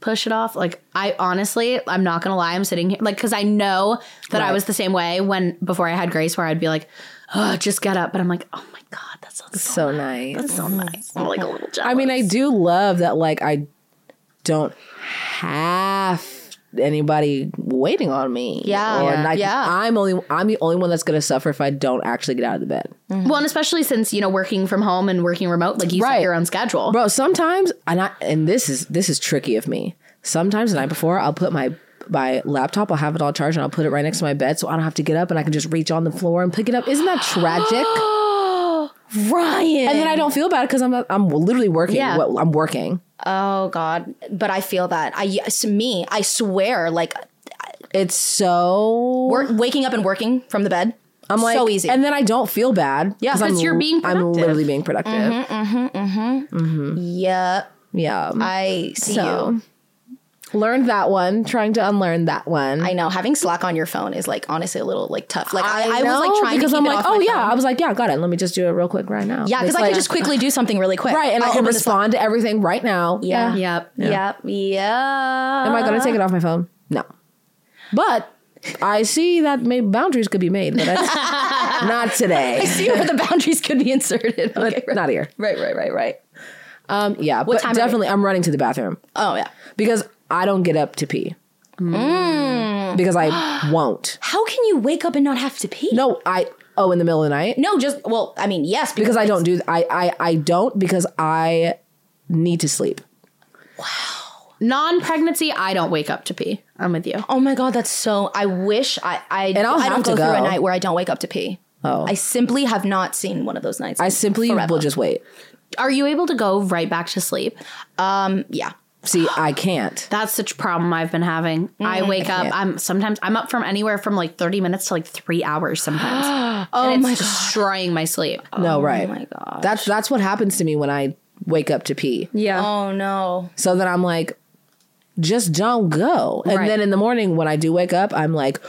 Speaker 2: push it off. Like I honestly, I'm not gonna lie, I'm sitting here like because I know that I was the same way when before I had Grace, where I'd be like, oh, just get up, but I'm like, oh my god, that sounds so,
Speaker 3: so nice.
Speaker 2: that's so nice. I'm like a little jealous.
Speaker 3: I mean, I do love that. Like, I don't have anybody waiting on me.
Speaker 4: Yeah.
Speaker 3: or
Speaker 4: Yeah. Yeah.
Speaker 3: I'm only I'm the only one that's gonna suffer if I don't actually get out of the bed. Mm-hmm.
Speaker 2: well, and especially since you know working from home and working remote, like you set
Speaker 3: Right.
Speaker 2: your own schedule.
Speaker 3: Bro, sometimes and I and this is this is tricky of me. Sometimes the night before I'll put my my laptop, I'll have it all charged and I'll put it right next to my bed so I don't have to get up and I can just reach on the floor and pick it up. Isn't that tragic?
Speaker 4: Riayn.
Speaker 3: and then I don't feel bad because I'm I'm literally working.
Speaker 2: Yeah.
Speaker 3: Well, I'm working.
Speaker 4: Oh God. But I feel that. I yes, me, I swear, like
Speaker 3: It's so
Speaker 4: work, waking up and working from the bed.
Speaker 3: I'm like
Speaker 4: so easy.
Speaker 3: and then I don't feel bad.
Speaker 4: Yeah,
Speaker 3: 'cause
Speaker 4: 'cause
Speaker 3: I'm,
Speaker 2: you're being
Speaker 3: I'm
Speaker 2: productive.
Speaker 3: literally being productive. Mm-hmm, mm-hmm, mm-hmm.
Speaker 4: yeah.
Speaker 3: Yeah,
Speaker 4: I see
Speaker 3: so
Speaker 4: you.
Speaker 3: Learned that one. Trying to unlearn that one.
Speaker 4: I know having Slack on your phone is like honestly a little like tough. Like I, I, was
Speaker 3: know,
Speaker 4: like trying
Speaker 3: because
Speaker 4: to keep
Speaker 3: I'm
Speaker 4: it
Speaker 3: like,
Speaker 4: off
Speaker 3: oh yeah.
Speaker 4: phone.
Speaker 3: I was like, yeah, got it. Let me just do it real quick right now.
Speaker 4: yeah, because
Speaker 3: It's
Speaker 4: I
Speaker 3: like-
Speaker 4: can just quickly do something really quick.
Speaker 3: right, and I
Speaker 4: I'll
Speaker 3: can
Speaker 4: open the Slack.
Speaker 3: respond to everything right now.
Speaker 4: Yeah.
Speaker 2: Yep.
Speaker 4: Yep. Yeah.
Speaker 3: Am I going to take it off my phone? No. But I see that maybe boundaries could be made, but that's not today.
Speaker 4: I see where the boundaries could be inserted? Okay, right.
Speaker 3: Not here.
Speaker 4: right, right, right, right.
Speaker 3: Um, yeah, but
Speaker 4: time
Speaker 3: definitely, I'm running to the bathroom
Speaker 4: Oh yeah.
Speaker 3: because I don't get up to pee
Speaker 4: Mm.
Speaker 3: because I won't.
Speaker 4: How can you wake up and not have to pee?
Speaker 3: No, I. Oh, in the middle of the night
Speaker 4: No, just well, I mean, yes,
Speaker 3: because I don't do. I I I don't because I need to sleep. Wow.
Speaker 2: Non-pregnancy, I don't wake up to pee. I'm with you.
Speaker 4: Oh my god, that's so. I wish I I
Speaker 3: And I'll
Speaker 4: I
Speaker 3: have
Speaker 4: don't
Speaker 3: to
Speaker 4: go, through a night where I don't wake up to pee.
Speaker 3: Oh.
Speaker 4: I simply have not seen one of those nights.
Speaker 3: I simply
Speaker 4: forever.
Speaker 3: will just wait.
Speaker 2: Are you able to go right back to sleep?
Speaker 4: um yeah.
Speaker 3: See, I can't.
Speaker 2: That's such a problem I've been having. I mm. wake up. I'm sometimes I'm up from anywhere from like 30 minutes to like three hours sometimes.
Speaker 4: Oh
Speaker 2: and
Speaker 4: my
Speaker 2: it's destroying my sleep.
Speaker 3: No, oh right.
Speaker 4: Oh my god.
Speaker 3: That's that's what happens to me when I wake up to pee.
Speaker 5: yeah.
Speaker 4: Oh no.
Speaker 3: So then I'm like, just don't go. And
Speaker 2: Right.
Speaker 3: then in the morning when I do wake up, I'm like,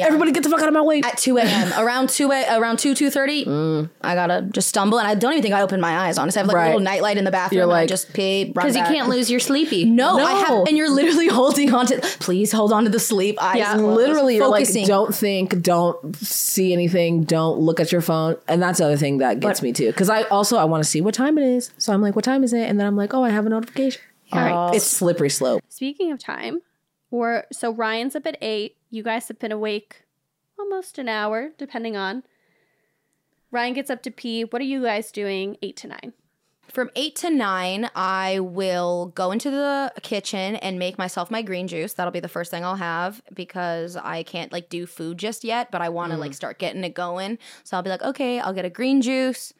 Speaker 3: Everybody get the fuck out of my way.
Speaker 4: at 2 a.m. around 2 a, around 2 2.30 i gotta just stumble and i don't even think i open my eyes honestly i have like
Speaker 3: Mm. Right.
Speaker 4: a little nightlight in the bathroom
Speaker 3: You're
Speaker 4: and I
Speaker 3: like-
Speaker 4: just pee
Speaker 2: Because you can't lose your sleepy.
Speaker 4: no, I have, and you're literally holding on to. Please hold on to the sleep. Eyes
Speaker 5: Yeah.
Speaker 4: closed,
Speaker 3: Literally, you're
Speaker 4: focusing.
Speaker 3: like, don't think, don't see anything, don't look at your phone, and that's the other thing that gets me too. Because I also I want to see what time it is, so I'm like, what time is it? And then I'm like, oh, I have a notification.
Speaker 5: All right.
Speaker 3: It's slippery slope.
Speaker 5: Speaking of time, we're so Riayn's up at eight. You guys have been awake almost an hour, depending on. Riayn gets up to pee. What are you guys doing? Eight to nine.
Speaker 4: From eight to nine, I will go into the kitchen and make myself my green juice. That'll be the first thing I'll have because I can't like do food just yet, but I want to like mm. start getting it going. So I'll be like, okay, I'll get a green juice,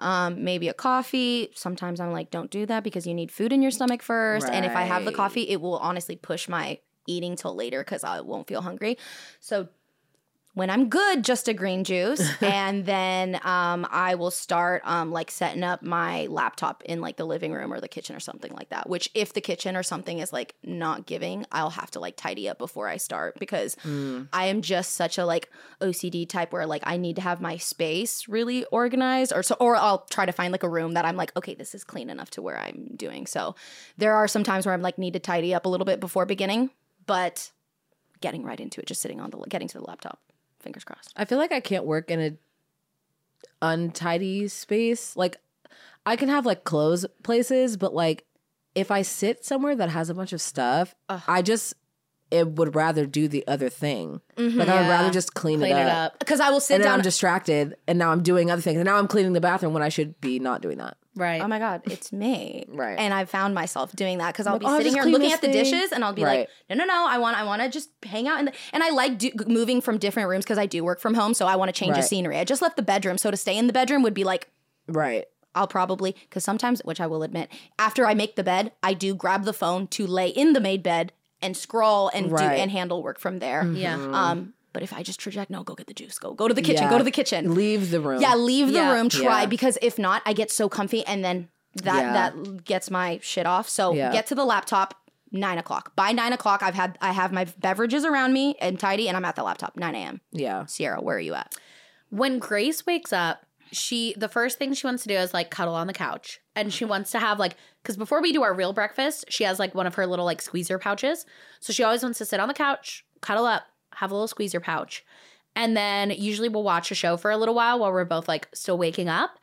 Speaker 4: um, maybe a coffee. Sometimes I'm like, don't do that because you need food in your stomach first. And if I have the coffee, it will honestly push my eating till later because I won't feel hungry. So when I'm good, just a green juice, and then um, I will start um, like setting up my laptop in like the living room or the kitchen or something like that. Which, if the kitchen or something is like not giving, I'll have to like tidy up before I start because I am just such a like OCD type where like I need to have my space really organized, or so, or I'll try to find like a room that I'm like, okay, this is clean enough to where I'm doing. So there are some times where I'm like need to tidy up a little bit before beginning, but getting right into it, just sitting on the getting to the laptop. Fingers crossed.
Speaker 3: I feel like I can't work in a untidy space. Like I can have like clothes places, but like if I sit somewhere that has a bunch of stuff, I just it would rather do the other thing. Mm-hmm, like I would rather just clean,
Speaker 2: Clean
Speaker 3: it up.
Speaker 4: Because I will sit
Speaker 3: And
Speaker 4: down.
Speaker 3: I'm distracted, and now I'm doing other things, and now I'm cleaning the bathroom when I should be not doing that.
Speaker 2: Right.
Speaker 4: oh my god, it's me.
Speaker 3: Right.
Speaker 4: And I found myself doing that because I'll
Speaker 3: Like,
Speaker 4: be
Speaker 3: oh,
Speaker 4: sitting here looking at the
Speaker 3: thing.
Speaker 4: dishes, and I'll be
Speaker 3: Right.
Speaker 4: like, no, no, no, I want, I want to just hang out in the. And I like do, moving from different rooms because I do work from home, so I want to change the scenery. I just left the bedroom, so to stay in the bedroom would be like
Speaker 3: Right.
Speaker 4: I'll probably because sometimes, which I will admit, after I make the bed, I do grab the phone to lay in the made bed and scroll and do and handle work from there.
Speaker 2: Yeah.
Speaker 4: Um, but if I just traject, no, go get the juice. Go go to the kitchen.
Speaker 3: Yeah.
Speaker 4: Go to the kitchen.
Speaker 3: Leave the room.
Speaker 4: Yeah, leave the
Speaker 2: Yeah.
Speaker 4: room. Try
Speaker 3: Yeah.
Speaker 4: because if not, I get so comfy and then that
Speaker 3: Yeah.
Speaker 4: that gets my shit off. So
Speaker 3: Yeah.
Speaker 4: get to the laptop. Nine o'clock. By nine o'clock, I've had I have my beverages around me and tidy, and I'm at the laptop. Nine a.m.
Speaker 3: Yeah.
Speaker 4: Sierra, where are you at?
Speaker 2: when Grace wakes up, she the first thing she wants to do is like cuddle on the couch, and she wants to have like because before we do our real breakfast, she has like one of her little like squeezer pouches. So she always wants to sit on the couch, cuddle up, have a little squeezer pouch, and then usually we'll watch a show for a little while while we're both like still waking up.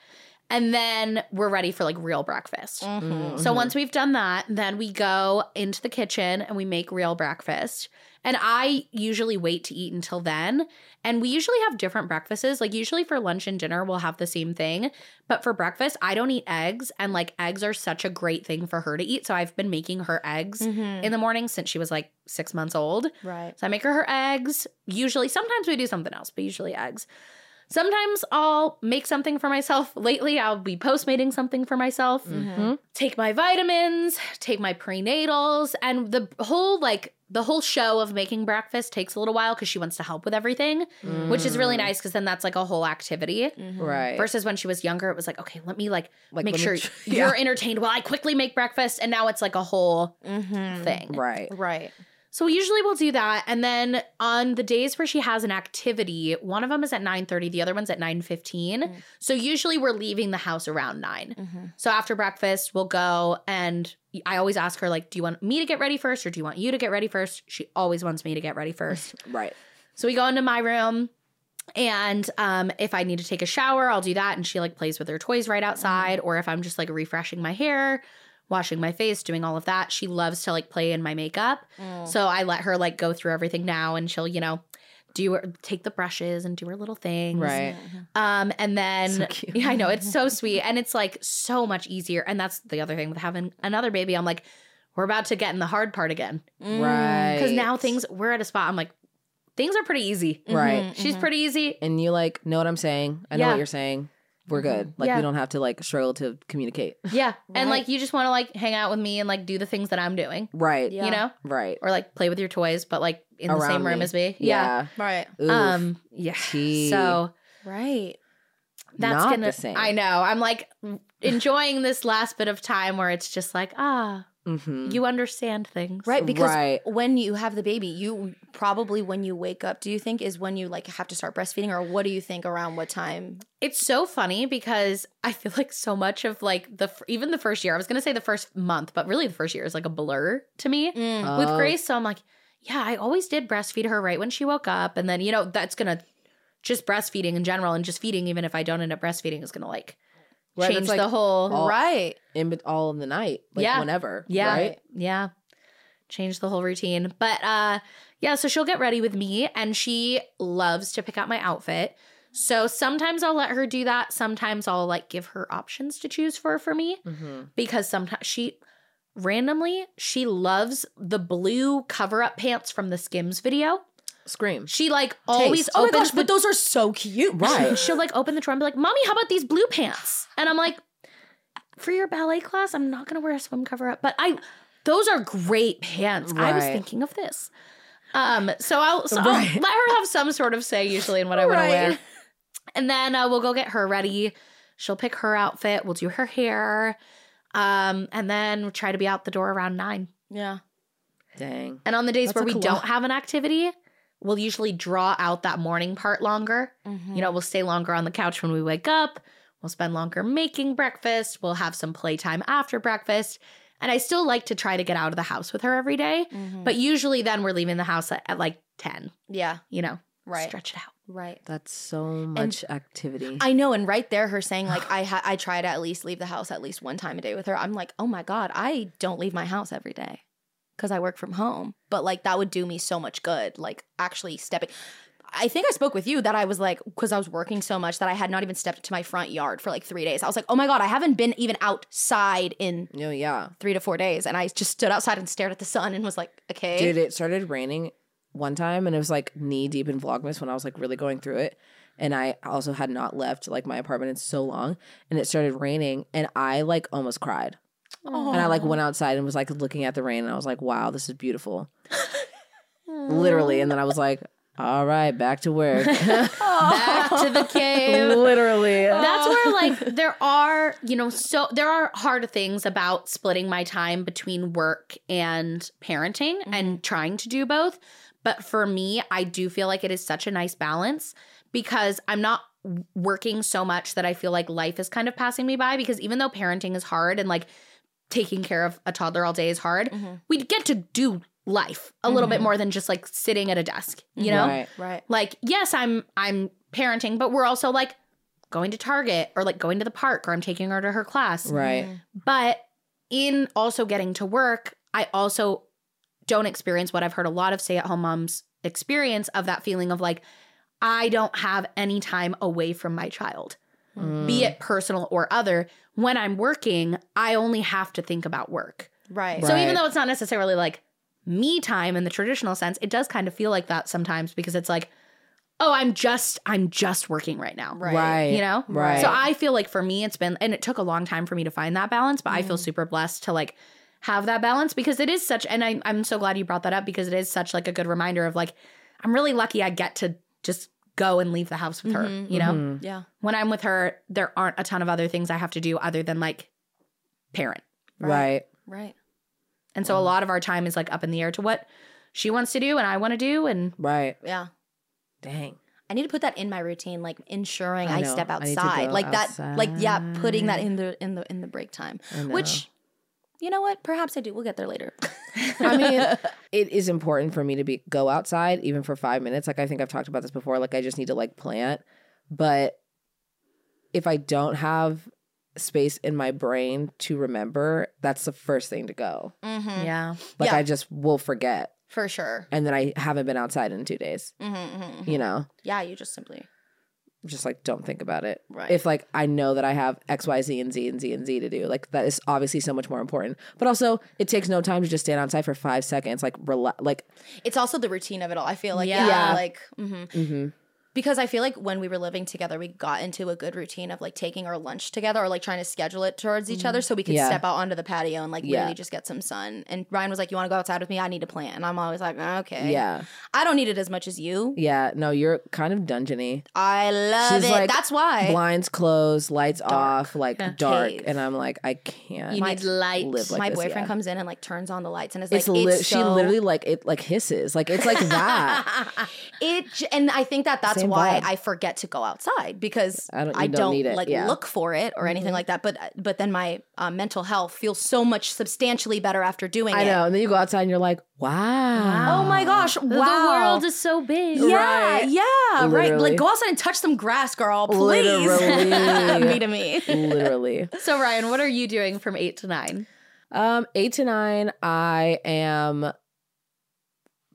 Speaker 2: And then we're ready for like real breakfast. Mm-hmm. So once we've done that, then we go into the kitchen and we make real breakfast. And I usually wait to eat until then. And we usually have different breakfasts. Like usually for lunch and dinner, we'll have the same thing. But for breakfast, I don't eat eggs. And like eggs are such a great thing for her to eat. So I've been making her eggs mm-hmm. in the morning since she was like six months old.
Speaker 4: Right.
Speaker 2: So I make her her eggs. Usually, sometimes we do something else, but usually eggs. Sometimes I'll make something for myself. Lately, I'll be postmating something for myself. Mm-hmm. Mm-hmm. Take my vitamins, take my prenatals, and the whole like the whole show of making breakfast takes a little while because she wants to help with everything, which is really mm. nice because then that's like a whole activity. Mm-hmm.
Speaker 3: Right.
Speaker 2: Versus when she was younger, it was like, okay, let me like,
Speaker 3: Like,
Speaker 2: make sure
Speaker 3: tr-
Speaker 2: you're entertained while I quickly make breakfast, and now it's like a whole mm-hmm. thing.
Speaker 3: right.
Speaker 4: Right.
Speaker 2: So usually we'll do that. And then on the days where she has an activity, one of them is at 9:30, the other one's at 9:15. Mm. So usually we're leaving the house around 9. Mm-hmm. So after breakfast, we'll go and I always ask her like, "Do you want me to get ready first or do you want you to get ready first? She always wants me to get ready first.
Speaker 3: Right.
Speaker 2: so we go into my room and um, if I need to take a shower, I'll do that. And she like plays with her toys right mm-hmm. outside. Or if I'm just like refreshing my hair, washing my face, doing all of that, she loves to like play in my makeup. Mm. So I let her like go through everything now, and she'll you know do her take the brushes and do her little things.
Speaker 3: Right.
Speaker 2: Um, and then
Speaker 3: So cute.
Speaker 2: yeah, I know it's so sweet, and it's like so much easier. And that's the other thing with having another baby. I'm like, we're about to get in the hard part again mm.
Speaker 3: Right.
Speaker 2: because now things we're at a spot. I'm like, things are pretty easy.
Speaker 3: Right.
Speaker 2: She's mm-hmm. pretty easy.
Speaker 3: And you like know what I'm saying. I know
Speaker 2: Yeah.
Speaker 3: what you're saying. We're good. Like
Speaker 2: Yeah.
Speaker 3: we don't have to like struggle to communicate.
Speaker 2: Yeah. And like you just want to like hang out with me and like do the things that I'm doing,
Speaker 3: Right. Yeah.
Speaker 2: you know?
Speaker 3: Right.
Speaker 2: Or like play with your toys, but like in the
Speaker 3: Around
Speaker 2: same room as me.
Speaker 3: Yeah.
Speaker 4: Right.
Speaker 3: Oof.
Speaker 2: Um yeah.
Speaker 3: Tea.
Speaker 2: So
Speaker 4: Right.
Speaker 2: that's
Speaker 3: Not
Speaker 2: gonna
Speaker 3: the same.
Speaker 2: I know. I'm like enjoying this last bit of time where it's just like, ah, you understand things.
Speaker 4: Right, because
Speaker 3: Right.
Speaker 4: when you have the baby, you probably when you wake up, do you think is when you like have to start breastfeeding, or what do you think around what time?
Speaker 2: It's so funny because I feel like so much of like the even the first year. I was gonna say the first month, but really the first year is like a blur to me
Speaker 4: Mm.
Speaker 2: with
Speaker 3: Oh.
Speaker 2: Grace. So I'm like, yeah, I always did breastfeed her right when she woke up, and then you know that's gonna just breastfeeding in general and just feeding even if I don't end up breastfeeding is gonna like
Speaker 3: Right,
Speaker 2: change
Speaker 3: like,
Speaker 2: the whole
Speaker 3: all-
Speaker 4: right.
Speaker 3: in all in the night, like
Speaker 2: Yeah.
Speaker 3: whenever.
Speaker 2: Yeah.
Speaker 3: right?
Speaker 2: Yeah. Change the whole routine. But uh yeah, so she'll get ready with me and she loves to pick out my outfit. So sometimes I'll let her do that. Sometimes I'll like give her options to choose for for me
Speaker 3: Mm-hmm.
Speaker 2: because sometimes she randomly she loves the blue cover up pants from the Skims video.
Speaker 3: Scream.
Speaker 2: She like always
Speaker 4: Oh my
Speaker 2: opens
Speaker 4: gosh, but those are so cute.
Speaker 3: Right.
Speaker 2: She'll like open the drawer and be like, "Mommy, how about these blue pants?" And I'm like, "For your ballet class, I'm not gonna wear a swim cover up, but I, those are great pants. I was
Speaker 3: Right.
Speaker 2: thinking of this." Um, so I'll, so I'll
Speaker 3: Right.
Speaker 2: let her have some sort of say usually in what I want to
Speaker 4: Right.
Speaker 2: wear, and then uh, we'll go get her ready. She'll pick her outfit. We'll do her hair, um, and then we'll try to be out the door around nine.
Speaker 4: Yeah.
Speaker 3: Dang.
Speaker 2: And on the days
Speaker 3: That's
Speaker 2: where
Speaker 3: a
Speaker 2: we
Speaker 3: clo-
Speaker 2: don't have an activity, we'll usually draw out that morning part longer. Mm-hmm. You know, we'll stay longer on the couch when we wake up. We'll spend longer making breakfast. We'll have some playtime after breakfast. And I still like to try to get out of the house with her every day, mm-hmm. But usually then we're leaving the house at, at like 10,
Speaker 4: Yeah.
Speaker 2: you know,
Speaker 4: Right.
Speaker 2: stretch it out.
Speaker 4: Right.
Speaker 3: That's so much activity.
Speaker 4: I know, and right there, her saying like I ha- I try to at least leave the house at least one time a day with her. I'm like, oh my god, I don't leave my house every day because I work from home. But like that would do me so much good. Like actually stepping. I think I spoke with you that I was like because I was working so much that I had not even stepped to my front yard for like three days. I was like, oh my god, I haven't been even outside in
Speaker 3: no, yeah.
Speaker 4: three to four days, and I just stood outside and stared at the sun and was like, okay,
Speaker 3: Dude, it started raining one time and it was like knee deep in Vlogmas when I was like really going through it. And I also had not left like my apartment in so long. And it started raining and I like almost cried. And I like went outside and was like looking at the rain and I was like, wow, this is beautiful. Literally. And then I was like, all right, back to work.
Speaker 2: Back to the cave.
Speaker 3: Literally.
Speaker 2: That's where like there are, you know, so there are hard things about splitting my time between work and parenting mm-hmm. and trying to do both. But for me, I do feel like it is such a nice balance because I'm not working so much that I feel like life is kind of passing me by because even though parenting is hard and like taking care of a toddler all day is hard, mm-hmm. we get to do life a little bit mm-hmm. more than just like sitting at a desk, you know?
Speaker 3: Right.
Speaker 4: right,
Speaker 2: like yes i'm i'm parenting but we're also like going to target or like going to the park or i'm taking her to her class
Speaker 3: Right. Mm-hmm.
Speaker 2: but in also getting to work i also don't experience what i've heard a lot of stay-at-home moms experience of that feeling of like i don't have any time away from my child be it personal or other when i'm working i only have to think about work
Speaker 4: right,
Speaker 2: so even though it's not necessarily like me time in the traditional sense, it does kind of feel like that sometimes because it's like, oh, I'm just I'm just working right now.
Speaker 4: Right.
Speaker 3: Right.
Speaker 2: You know?
Speaker 3: Right.
Speaker 2: So I feel like for me it's been and it took a long time for me to find that balance, but I
Speaker 3: Mm.
Speaker 2: feel super blessed to like have that balance because it is such and I, I'm so glad you brought that up because it is such like a good reminder of like I'm really lucky I get to just go and leave the house with her. Mm-hmm, you know?
Speaker 3: Mhm.
Speaker 4: yeah,
Speaker 2: When I'm with her, there aren't a ton of other things I have to do other than like parent.
Speaker 3: Right.
Speaker 4: right.
Speaker 2: And so a mm-hmm. lot of our time is like up in the air to what she wants to do and I want to do. And
Speaker 3: Right.
Speaker 4: Yeah.
Speaker 3: Dang.
Speaker 4: I need to put that in my routine, like ensuring
Speaker 3: I
Speaker 4: I,
Speaker 3: know.
Speaker 4: step
Speaker 3: I need to
Speaker 4: outside, like that, like yeah, putting that in the in the in the break time. Which, you know what? Perhaps I do. We'll get there later.
Speaker 3: I mean, it is important for me to be go outside even for five minutes. Like I think I've talked about this before. Like I just need to like plant, but if I don't have space in my brain to remember, that's the first thing to go.
Speaker 4: mm-hmm.
Speaker 2: yeah.
Speaker 3: Like
Speaker 4: Yeah.
Speaker 3: I just will forget,
Speaker 4: For sure.
Speaker 3: and then I haven't been outside in two days.
Speaker 4: Mm-hmm, mm-hmm.
Speaker 3: You know,
Speaker 4: Yeah, you just simply.
Speaker 3: Just like don't think about it.
Speaker 4: Right.
Speaker 3: If like I know that I have X, Y, Z, and Z and Z and Z to do, like that is obviously so much more important. But also, it takes no time to just stand outside for five seconds. Like relax. Like
Speaker 4: It's also the routine of it all. I feel like
Speaker 2: Yeah.
Speaker 4: yeah,
Speaker 3: Yeah.
Speaker 4: like hmm
Speaker 3: hmm
Speaker 4: because I feel like when we were living together, we got into a good routine of like taking our lunch together or like trying to schedule it towards each other mm-hmm. so we could
Speaker 3: Yeah.
Speaker 4: step out onto the patio and like
Speaker 3: Yeah.
Speaker 4: literally just get some sun. And Riayn was like, "You want to go outside with me? I need a plan." And I'm always like, "Okay."
Speaker 3: Yeah.
Speaker 4: I don't need it as much as you.
Speaker 3: Yeah. No, you're kind of dungeony.
Speaker 4: I love
Speaker 3: She's
Speaker 4: it.
Speaker 3: like
Speaker 4: That's why.
Speaker 3: blinds closed, lights off, like
Speaker 2: Yeah.
Speaker 3: dark,
Speaker 4: Cave.
Speaker 3: and I'm like, I can't.
Speaker 2: You need light.
Speaker 3: like
Speaker 4: my
Speaker 3: this,
Speaker 4: boyfriend comes in and like turns on the lights and is
Speaker 3: It's,
Speaker 4: like,
Speaker 3: li-
Speaker 4: it's
Speaker 3: she
Speaker 4: so-
Speaker 3: literally like it like hisses, like it's like that.
Speaker 4: it j- and I think that that's
Speaker 3: Same
Speaker 4: why
Speaker 3: vibe.
Speaker 4: I forget to go outside because
Speaker 3: I
Speaker 4: I
Speaker 3: don't-
Speaker 4: don't,
Speaker 3: don't need it,
Speaker 4: like
Speaker 3: yeah.
Speaker 4: look for it or anything like that. But but then my uh, mental health feels so much substantially better after doing
Speaker 3: I
Speaker 4: it.
Speaker 3: I know, and then you go outside and you're like, wow.
Speaker 4: Oh my gosh! Wow,
Speaker 2: The world is so big.
Speaker 4: yeah,
Speaker 3: Right.
Speaker 4: yeah, right. Like go outside and touch some grass, girl. Please,
Speaker 3: Literally.
Speaker 4: me to me.
Speaker 3: literally.
Speaker 2: So Riayn, what are you doing from eight to nine?
Speaker 3: Um, eight to nine, I am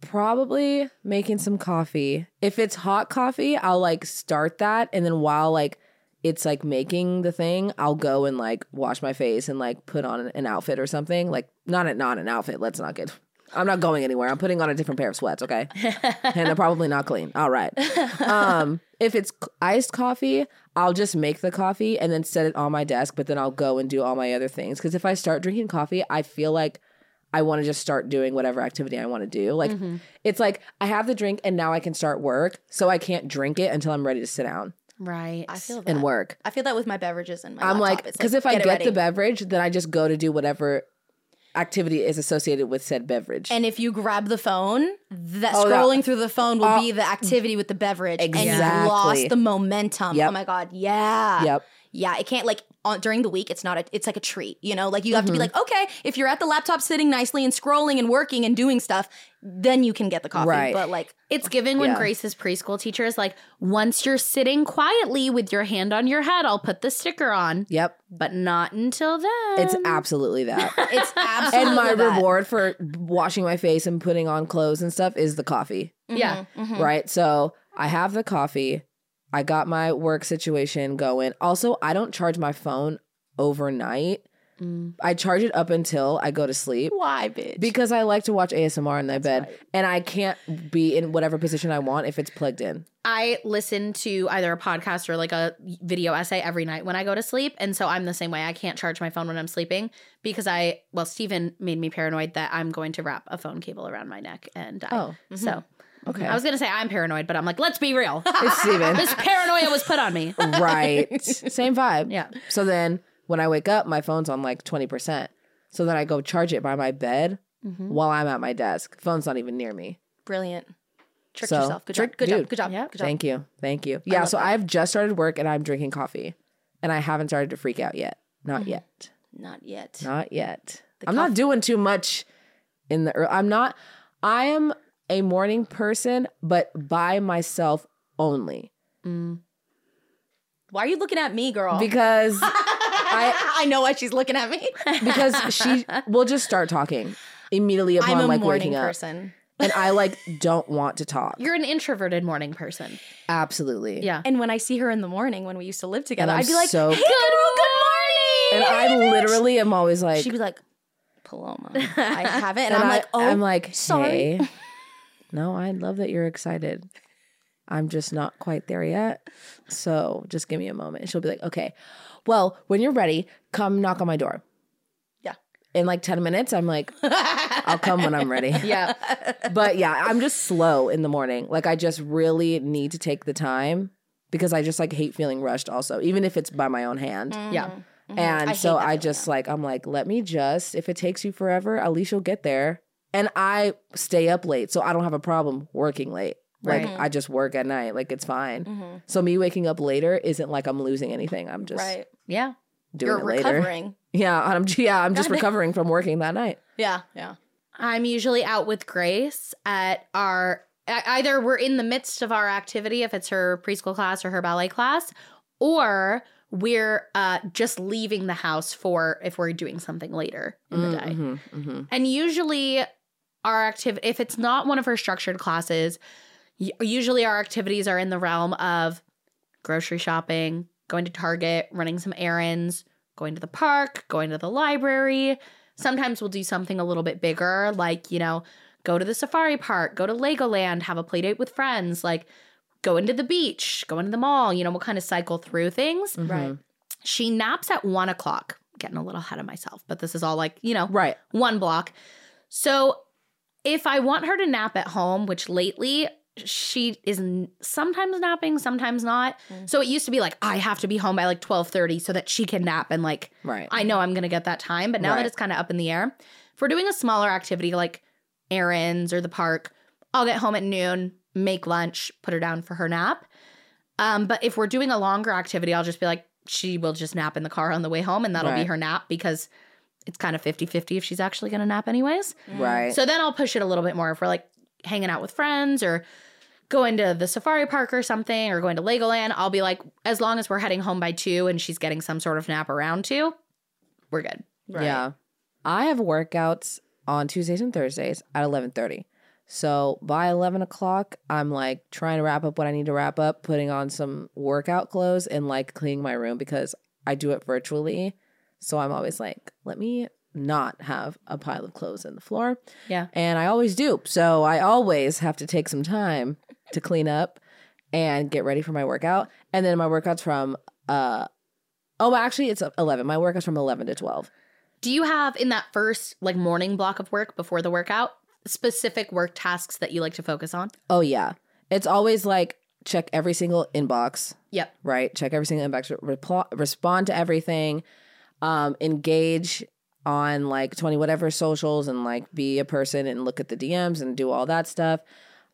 Speaker 3: probably making some coffee. If it's hot coffee, I'll like start that, and then while like it's like making the thing, I'll go and like wash my face and like put on an, outfit or something. Like not a, not an outfit. Let's not get. I'm not going anywhere. I'm putting on a different pair of sweats. Okay, and they're probably not clean. All right. Um, if it's iced coffee, I'll just make the coffee and then set it on my desk. But then I'll go and do all my other things. Because if I start drinking coffee, I feel like I want to just start doing whatever activity I want to do. Like it's like I have the drink and now I can start work. So I can't drink it until I'm ready to sit down
Speaker 2: Right.
Speaker 4: I feel that.
Speaker 3: and work.
Speaker 4: I feel that with my beverages and my.
Speaker 3: I'm
Speaker 4: laptop.
Speaker 3: like,
Speaker 4: It's
Speaker 3: because if I get the beverage, then I just go to do whatever activity is associated with said beverage.
Speaker 4: And if you grab the phone, that
Speaker 3: Oh, that-
Speaker 4: scrolling through the phone will
Speaker 3: Uh,
Speaker 4: be the activity with the beverage, and you've lost the momentum.
Speaker 3: Yep.
Speaker 4: Oh my god, yeah,
Speaker 3: Yep.
Speaker 4: yeah. It can't like on, during the week. It's not. A, it's like a treat. You know, like you have to be
Speaker 3: Mm-hmm.
Speaker 4: like, okay, if you're at the laptop sitting nicely and scrolling and working and doing stuff, then you can get the coffee.
Speaker 3: Right.
Speaker 4: But like,
Speaker 2: It's given when
Speaker 3: Yeah.
Speaker 2: Grace's preschool teacher is like, once you're sitting quietly with your hand on your head, I'll put the sticker on,
Speaker 3: yep,
Speaker 2: but not until then.
Speaker 3: it's absolutely that.
Speaker 4: it's absolutely
Speaker 3: and my
Speaker 4: that.
Speaker 3: reward for washing my face and putting on clothes and stuff is the coffee.
Speaker 2: yeah.
Speaker 4: Mm-hmm.
Speaker 3: Right. So I have the coffee. I got my work situation going. Also, I don't charge my phone overnight. Mm. I charge it up until I go to sleep
Speaker 4: Why, bitch?
Speaker 3: because I like to watch ASMR in my bed and I can't be in whatever position I want if it's plugged in.
Speaker 2: I listen to either a podcast or like a video essay every night when I go to sleep. And so I'm the same way. I can't charge my phone when I'm sleeping because I, well, Steven made me paranoid that I'm going to wrap a phone cable around my neck and die.
Speaker 3: Oh,
Speaker 2: So mm-hmm.
Speaker 3: Okay.
Speaker 2: I was going to say I'm paranoid, but I'm like, let's be real.
Speaker 3: it's Steven.
Speaker 2: this paranoia was put on me.
Speaker 3: right. Same vibe.
Speaker 2: Yeah.
Speaker 3: So then when I wake up, my phone's on like 20%. So then I go charge it by my bed
Speaker 4: Mm-hmm.
Speaker 3: while I'm at my desk. Phone's not even near me.
Speaker 4: brilliant. Tricked
Speaker 3: So,
Speaker 4: yourself. Good
Speaker 3: trick-
Speaker 4: job. Good
Speaker 3: dude.
Speaker 4: job. Good job.
Speaker 2: Yeah.
Speaker 4: Good job.
Speaker 3: Thank you. Thank you. Yeah.
Speaker 4: love
Speaker 3: So
Speaker 4: that.
Speaker 3: I've just started work and I'm drinking coffee and I haven't started to freak out yet. Not
Speaker 4: Mm-hmm.
Speaker 3: yet.
Speaker 4: Not yet.
Speaker 3: Not yet. I'm not doing too much in the ear I'm not I am a morning person, but by myself only. Mm.
Speaker 4: Why are you looking at me, girl?
Speaker 3: Because I
Speaker 4: I know why she's looking at me.
Speaker 3: because she will just start talking immediately upon
Speaker 4: I'm a
Speaker 3: like
Speaker 4: morning
Speaker 3: waking up.
Speaker 4: person.
Speaker 3: And I like don't want to talk.
Speaker 2: You're an introverted morning person.
Speaker 3: Absolutely.
Speaker 2: Yeah.
Speaker 4: And when I see her in the morning when we used to live together, I'd be like,
Speaker 3: so-
Speaker 4: "Hey, girl, good morning." And.
Speaker 3: I literally am always like
Speaker 4: She'd be like, Paloma, I haven't. And,
Speaker 3: and
Speaker 4: I'm
Speaker 3: I-
Speaker 4: like, oh,
Speaker 3: I'm like,
Speaker 4: sorry.
Speaker 3: hey. No, I love that you're excited. I'm just not quite there yet. So just give me a moment. She'll be like, okay, well, when you're ready, come knock on my door.
Speaker 4: Yeah.
Speaker 3: In like 10 minutes, I'm like, I'll come when I'm ready.
Speaker 2: Yeah.
Speaker 3: But yeah, I'm just slow in the morning. Like I just really need to take the time because I just like hate feeling rushed also, even if it's by my own hand. Mm-hmm.
Speaker 2: Yeah. Mm-hmm.
Speaker 3: And
Speaker 4: I
Speaker 3: so I
Speaker 4: feeling,
Speaker 3: just like I'm like, let me just if it takes you forever, at least you'll get there. And I stay up late, so I don't have a problem working late. Like
Speaker 2: Right.
Speaker 3: I just work at night, like it's fine. So me waking up later isn't like I'm losing anything. I'm just
Speaker 4: right.
Speaker 2: Yeah.
Speaker 3: doing
Speaker 4: You're
Speaker 3: it later.
Speaker 4: recovering.
Speaker 3: Yeah, I'm yeah, I'm just recovering from working that night.
Speaker 4: Yeah, yeah.
Speaker 2: I'm usually out with Grace at our either we're in the midst of our activity if it's her preschool class or her ballet class or we're uh, just leaving the house for if we're doing something later in the day.
Speaker 3: Mm-hmm,
Speaker 2: And usually our activity if it's not one of her structured classes, usually our activities are in the realm of grocery shopping, going to Target, running some errands, going to the park, going to the library. Sometimes we'll do something a little bit bigger, like, you know, go to the safari park, go to Legoland, have a play date with friends. Like, go into the beach, going to the mall. You know, we'll kind of cycle through things. Mm-hmm.
Speaker 3: Right.
Speaker 2: She naps at one o'clock. Getting a little ahead of myself, but this is all like, you know,
Speaker 3: Right.
Speaker 2: one block. So if I want her to nap at home, which lately she is sometimes napping, sometimes not. So it used to be like I have to be home by like 12:30 so that she can nap and like
Speaker 3: Right.
Speaker 2: I know I'm going to get that time, but now
Speaker 3: Right.
Speaker 2: that it's kind of up in the air. If we're doing a smaller activity like errands or the park, I'll get home at noon, make lunch, put her down for her nap. Um, but if we're doing a longer activity, I'll just be like, she will just nap in the car on the way home, and that'll be her nap because it's kind of 50 50 if she's actually going to nap, anyways.
Speaker 3: Right.
Speaker 2: So then I'll push it a little bit more if we're like hanging out with friends or going to the safari park or something or going to Legoland. I'll be like, as long as we're heading home by two and she's getting some sort of nap around two, we're good.
Speaker 3: Yeah. I have workouts on Tuesdays and Thursdays at eleven thirty. So by eleven o'clock, I'm like trying to wrap up what I need to wrap up, putting on some workout clothes and like cleaning my room because I do it virtually. So I'm always like, let me not have a pile of clothes in the floor.
Speaker 2: Yeah.
Speaker 3: And I always do. So I always have to take some time to clean up and get ready for my workout. And then my workout's from uh oh actually it's 11. My workout's from 11 to 12.
Speaker 2: Do you have in that first like morning block of work before the workout specific work tasks that you like to focus on?
Speaker 3: Oh yeah. It's always like check every single inbox,
Speaker 2: Yep.
Speaker 3: right? Check every single inbox, repl- respond to everything, um, engage on like 20 whatever socials and like be a person and look at the DMs and do all that stuff.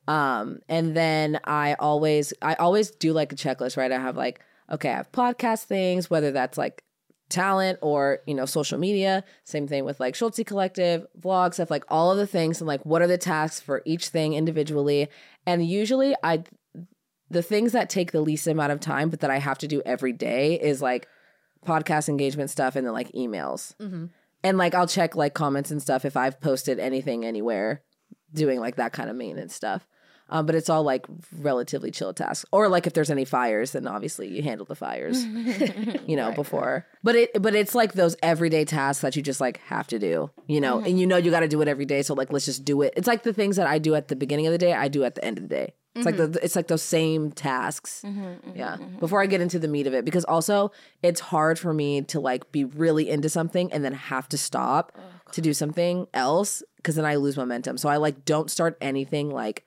Speaker 3: Um, and then I always I always do like a checklist, right? I have like, okay, I have podcast things, whether that's like talent or you know social media same thing with like Schultzzie collective vlog stuff like all of the things and like what are the tasks for each thing individually and usually i the things that take the least amount of time but that i have to do every day is like podcast engagement stuff and then like emails. And like i'll check like comments and stuff if i've posted anything anywhere doing like that kind of maintenance stuff. Um, but it's all like relatively chill tasks. Or like if there's any fires then obviously you handle the fires you know before. but it but it's like those everyday tasks that you just like have to do you know? And you know you got to do it every day so like let's just do it. It's like the things that i do at the beginning of the day i do at the end of the day it's like mm-hmm. the, it's like those same tasks. Mm-hmm, mm-hmm, yeah. before i get into the meat of it because also it's hard for me to like be really into something and then have to stop oh, to do something else because then i lose momentum. So i like don't start anything like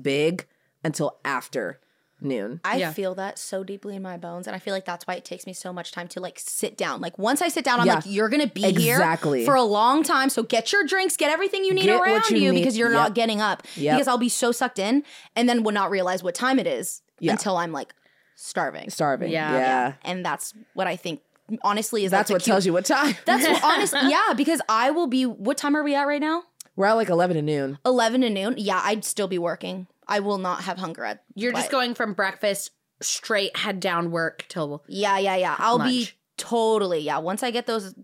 Speaker 3: big until after noon
Speaker 4: I
Speaker 2: Yeah.
Speaker 4: feel that so deeply in my bones, and I feel like that's why it takes me so much time to like sit down. Like once I sit down, I'm
Speaker 3: Yeah.
Speaker 4: like, you're gonna be
Speaker 3: Exactly.
Speaker 4: here for a long time. So get your drinks, get everything you need
Speaker 3: Get
Speaker 4: around
Speaker 3: you
Speaker 4: you,
Speaker 3: need.
Speaker 4: because you're
Speaker 3: Yep.
Speaker 4: not getting up.
Speaker 3: Yep.
Speaker 4: Because I'll be so sucked in, and then will not realize what time it is
Speaker 3: Yeah.
Speaker 4: until I'm like starving.
Speaker 3: starving
Speaker 2: Yeah.
Speaker 3: yeah,
Speaker 4: And that's what I think. Honestly, is
Speaker 3: that's
Speaker 4: like
Speaker 3: what tells you what time
Speaker 4: That's what, honest. Yeah, because I will be. What time are we at right now?
Speaker 3: we're at like 11 to noon
Speaker 4: Eleven to noon. Yeah, I'd still be working. I will not have hunger at.
Speaker 2: You're just going from breakfast straight head down work till
Speaker 4: Yeah, yeah, yeah. I'll be totally yeah. Once I get those,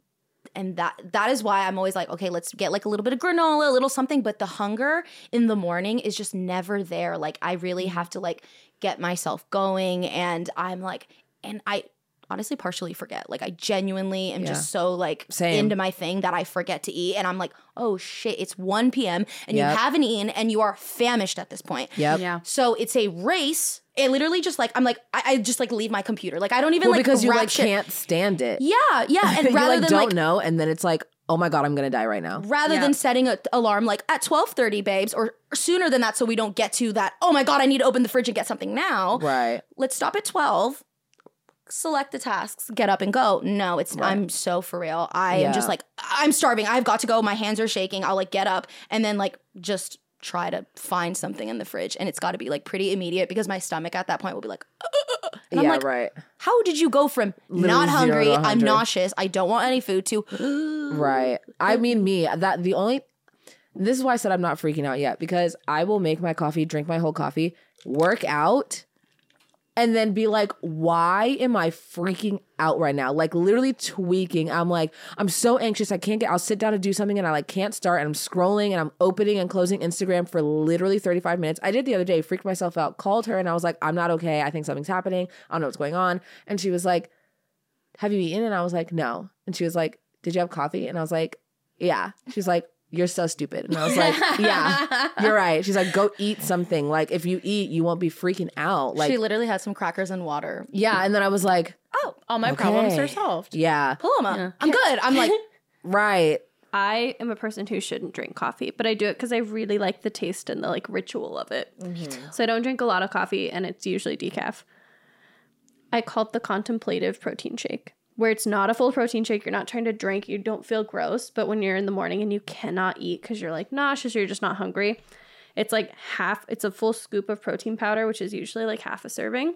Speaker 4: and that that is why I'm always like, okay, let's get like a little bit of granola, a little something. But the hunger in the morning is just never there. Like I really mm-hmm. have to like get myself going, and I'm like, and I honestly partially forget. Like I genuinely am just so like
Speaker 3: Same.
Speaker 4: into my thing that I forget to eat, and I'm like, oh shit, it's 1 p.m. and
Speaker 3: Yep.
Speaker 4: you haven't eaten, and you are famished at this point.
Speaker 3: yep
Speaker 2: yeah.
Speaker 4: So it's a race. It literally just like I'm like I, I just like leave my computer. Like I don't even
Speaker 3: well
Speaker 4: like
Speaker 3: because you like
Speaker 4: shit.
Speaker 3: can't stand it
Speaker 4: Yeah, yeah. And
Speaker 3: you
Speaker 4: rather
Speaker 3: like
Speaker 4: than
Speaker 3: don't
Speaker 4: like
Speaker 3: know and then it's like oh my god i'm gonna die right now
Speaker 4: rather
Speaker 2: Yeah.
Speaker 4: than setting an alarm like at 12:30 babes or sooner than that so we don't get to that oh my god I need to open the fridge and get something now.
Speaker 3: right
Speaker 4: Let's stop at 12. Select the tasks, get up and go. No, it's I'm so for real. I am just like I'm starving. I've got to go. My hands are shaking. I'll like get up and then like just try to find something in the fridge and it's got to be like pretty immediate because my stomach at that point will be like uh, uh, uh, And I'm
Speaker 3: yeah
Speaker 4: like,
Speaker 3: right
Speaker 4: How did you go from
Speaker 3: Literally
Speaker 4: not hungry, I'm nauseous, I don't want any food to
Speaker 3: right i mean me that the only this is why i said i'm not freaking out yet because i will make my coffee drink my whole coffee work out and then be like, why am I freaking out right now? Like literally tweaking. I'm like, I'm so anxious. I can't get, I'll sit down to do something and I like can't start and I'm scrolling and I'm opening and closing Instagram for literally 35 minutes. I did the other day, freaked myself out, called her and I was like, I'm not okay. I think something's happening. I don't know what's going on. And she was like, have you eaten? And I was like, no. And she was like, did you have coffee? And I was like, yeah. She's like, you're so stupid. And I was like, yeah, you're right. She's like, go eat something. Like, if you eat, you won't be freaking out. Like,
Speaker 4: she literally had some crackers and water.
Speaker 3: yeah. And then I was like,
Speaker 4: Oh,
Speaker 2: All my
Speaker 3: Okay.
Speaker 2: problems are solved.
Speaker 3: yeah, pull them
Speaker 4: Paloma, I'm good. I'm like,
Speaker 3: right.
Speaker 5: I am a person who shouldn't drink coffee, but I do it because I really like the taste and the like ritual of it. Mm-hmm. So I don't drink a lot of coffee, and it's usually decaf. I call it the contemplative protein shake, where it's not a full protein shake. You're not trying to drink. You don't feel gross, but when you're in the morning and you cannot eat because you're like nauseous or you're just not hungry, it's like half. It's a full scoop of protein powder, which is usually like half a serving.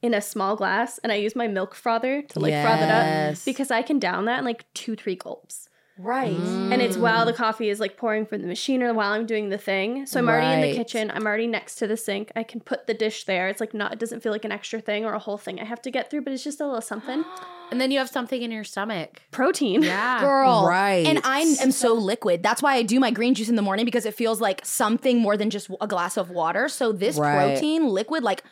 Speaker 5: In a small glass, and I use my milk frother to like froth it up because I can down that in like two, three gulps
Speaker 4: right.
Speaker 5: and it's while the coffee is like pouring from the machine or while I'm doing the thing. So I'm already in the kitchen. I'm already next to the sink. I can put the dish there. It's like not. It doesn't feel like an extra thing or a whole thing I have to get through, but it's just a little something.
Speaker 2: And then you have something in your stomach.
Speaker 5: Protein.
Speaker 2: Yeah.
Speaker 4: Girl.
Speaker 3: Right.
Speaker 4: And I am so liquid. That's why I do my green juice in the morning because it feels like something more than just a glass of water. So this
Speaker 3: Right.
Speaker 4: protein liquid, like,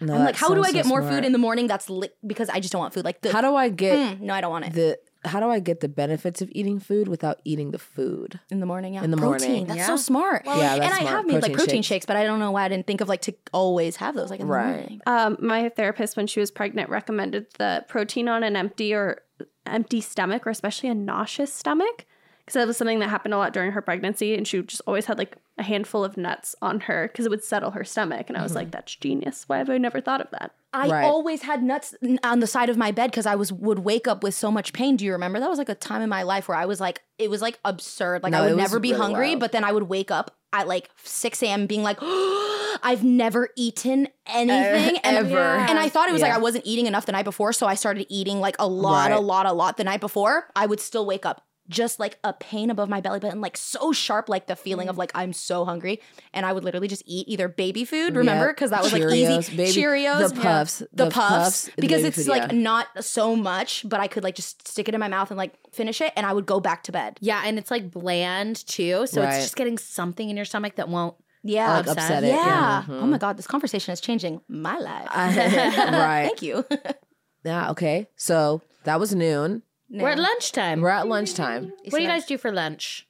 Speaker 3: No,
Speaker 4: I'm like, how do I get
Speaker 3: so
Speaker 4: more
Speaker 3: smart.
Speaker 4: food in the morning that's li- because I just don't want food. Like, the,
Speaker 3: How do I get
Speaker 4: Mm, no, I don't want it
Speaker 3: the? How do I get the benefits of eating food without eating the food?
Speaker 4: in the morning. Yeah,
Speaker 3: In the
Speaker 4: protein.
Speaker 3: morning.
Speaker 4: That's
Speaker 2: Yeah.
Speaker 4: so smart.
Speaker 3: Yeah,
Speaker 4: and
Speaker 3: that's
Speaker 4: I
Speaker 3: smart.
Speaker 4: have made like
Speaker 3: Protein
Speaker 4: protein
Speaker 3: shakes.
Speaker 4: shakes. but I don't know why I didn't think of like to always have those like in the morning.
Speaker 5: Um, my therapist, when she was pregnant, recommended the protein on an empty or empty stomach, or especially a nauseous stomach, because that was something that happened a lot during her pregnancy, and she just always had like a handful of nuts on her because it would settle her stomach. And I was like, mm-hmm. that's genius. Why have I never thought of that?
Speaker 4: I
Speaker 3: Right.
Speaker 4: always had nuts on the side of my bed because I was would wake up with so much pain. Do you remember that was like a time in my life where I was like, it was like absurd. Like
Speaker 3: No,
Speaker 4: I would
Speaker 3: was
Speaker 4: never be
Speaker 3: really
Speaker 4: hungry,
Speaker 3: wild.
Speaker 4: but then I would wake up at like six a.m. being like, I've never eaten anything and,
Speaker 3: Ever.
Speaker 4: And I thought it was like I wasn't eating enough the night before, so I started eating like a lot, a lot, a lot the night before. I would still wake up just like a pain above my belly button, like so sharp, like the feeling of mm. like I'm so hungry, and I would literally just eat either baby food, remember?
Speaker 3: Yep.
Speaker 4: Because that was
Speaker 3: Cheerios,
Speaker 4: like easy
Speaker 3: baby-
Speaker 4: Cheerios,
Speaker 3: the
Speaker 4: yeah.
Speaker 3: puffs,
Speaker 4: the,
Speaker 3: the
Speaker 4: puffs,
Speaker 3: puffs,
Speaker 4: because it's
Speaker 3: food,
Speaker 4: like
Speaker 3: yeah.
Speaker 4: not so much, but I could like just stick it in my mouth and like finish it, and I would go back to bed.
Speaker 2: Yeah, and it's like bland too. So
Speaker 3: Right.
Speaker 2: it's just getting something in your stomach that won't.
Speaker 4: Yeah,
Speaker 3: Like upset it,
Speaker 4: Yeah.
Speaker 3: yeah.
Speaker 4: Oh my god, this conversation is changing my life.
Speaker 3: right.
Speaker 4: Thank you.
Speaker 3: Yeah. Okay. So that was noon.
Speaker 2: We're at lunchtime.
Speaker 3: We're at lunchtime.
Speaker 2: what do you guys do for lunch?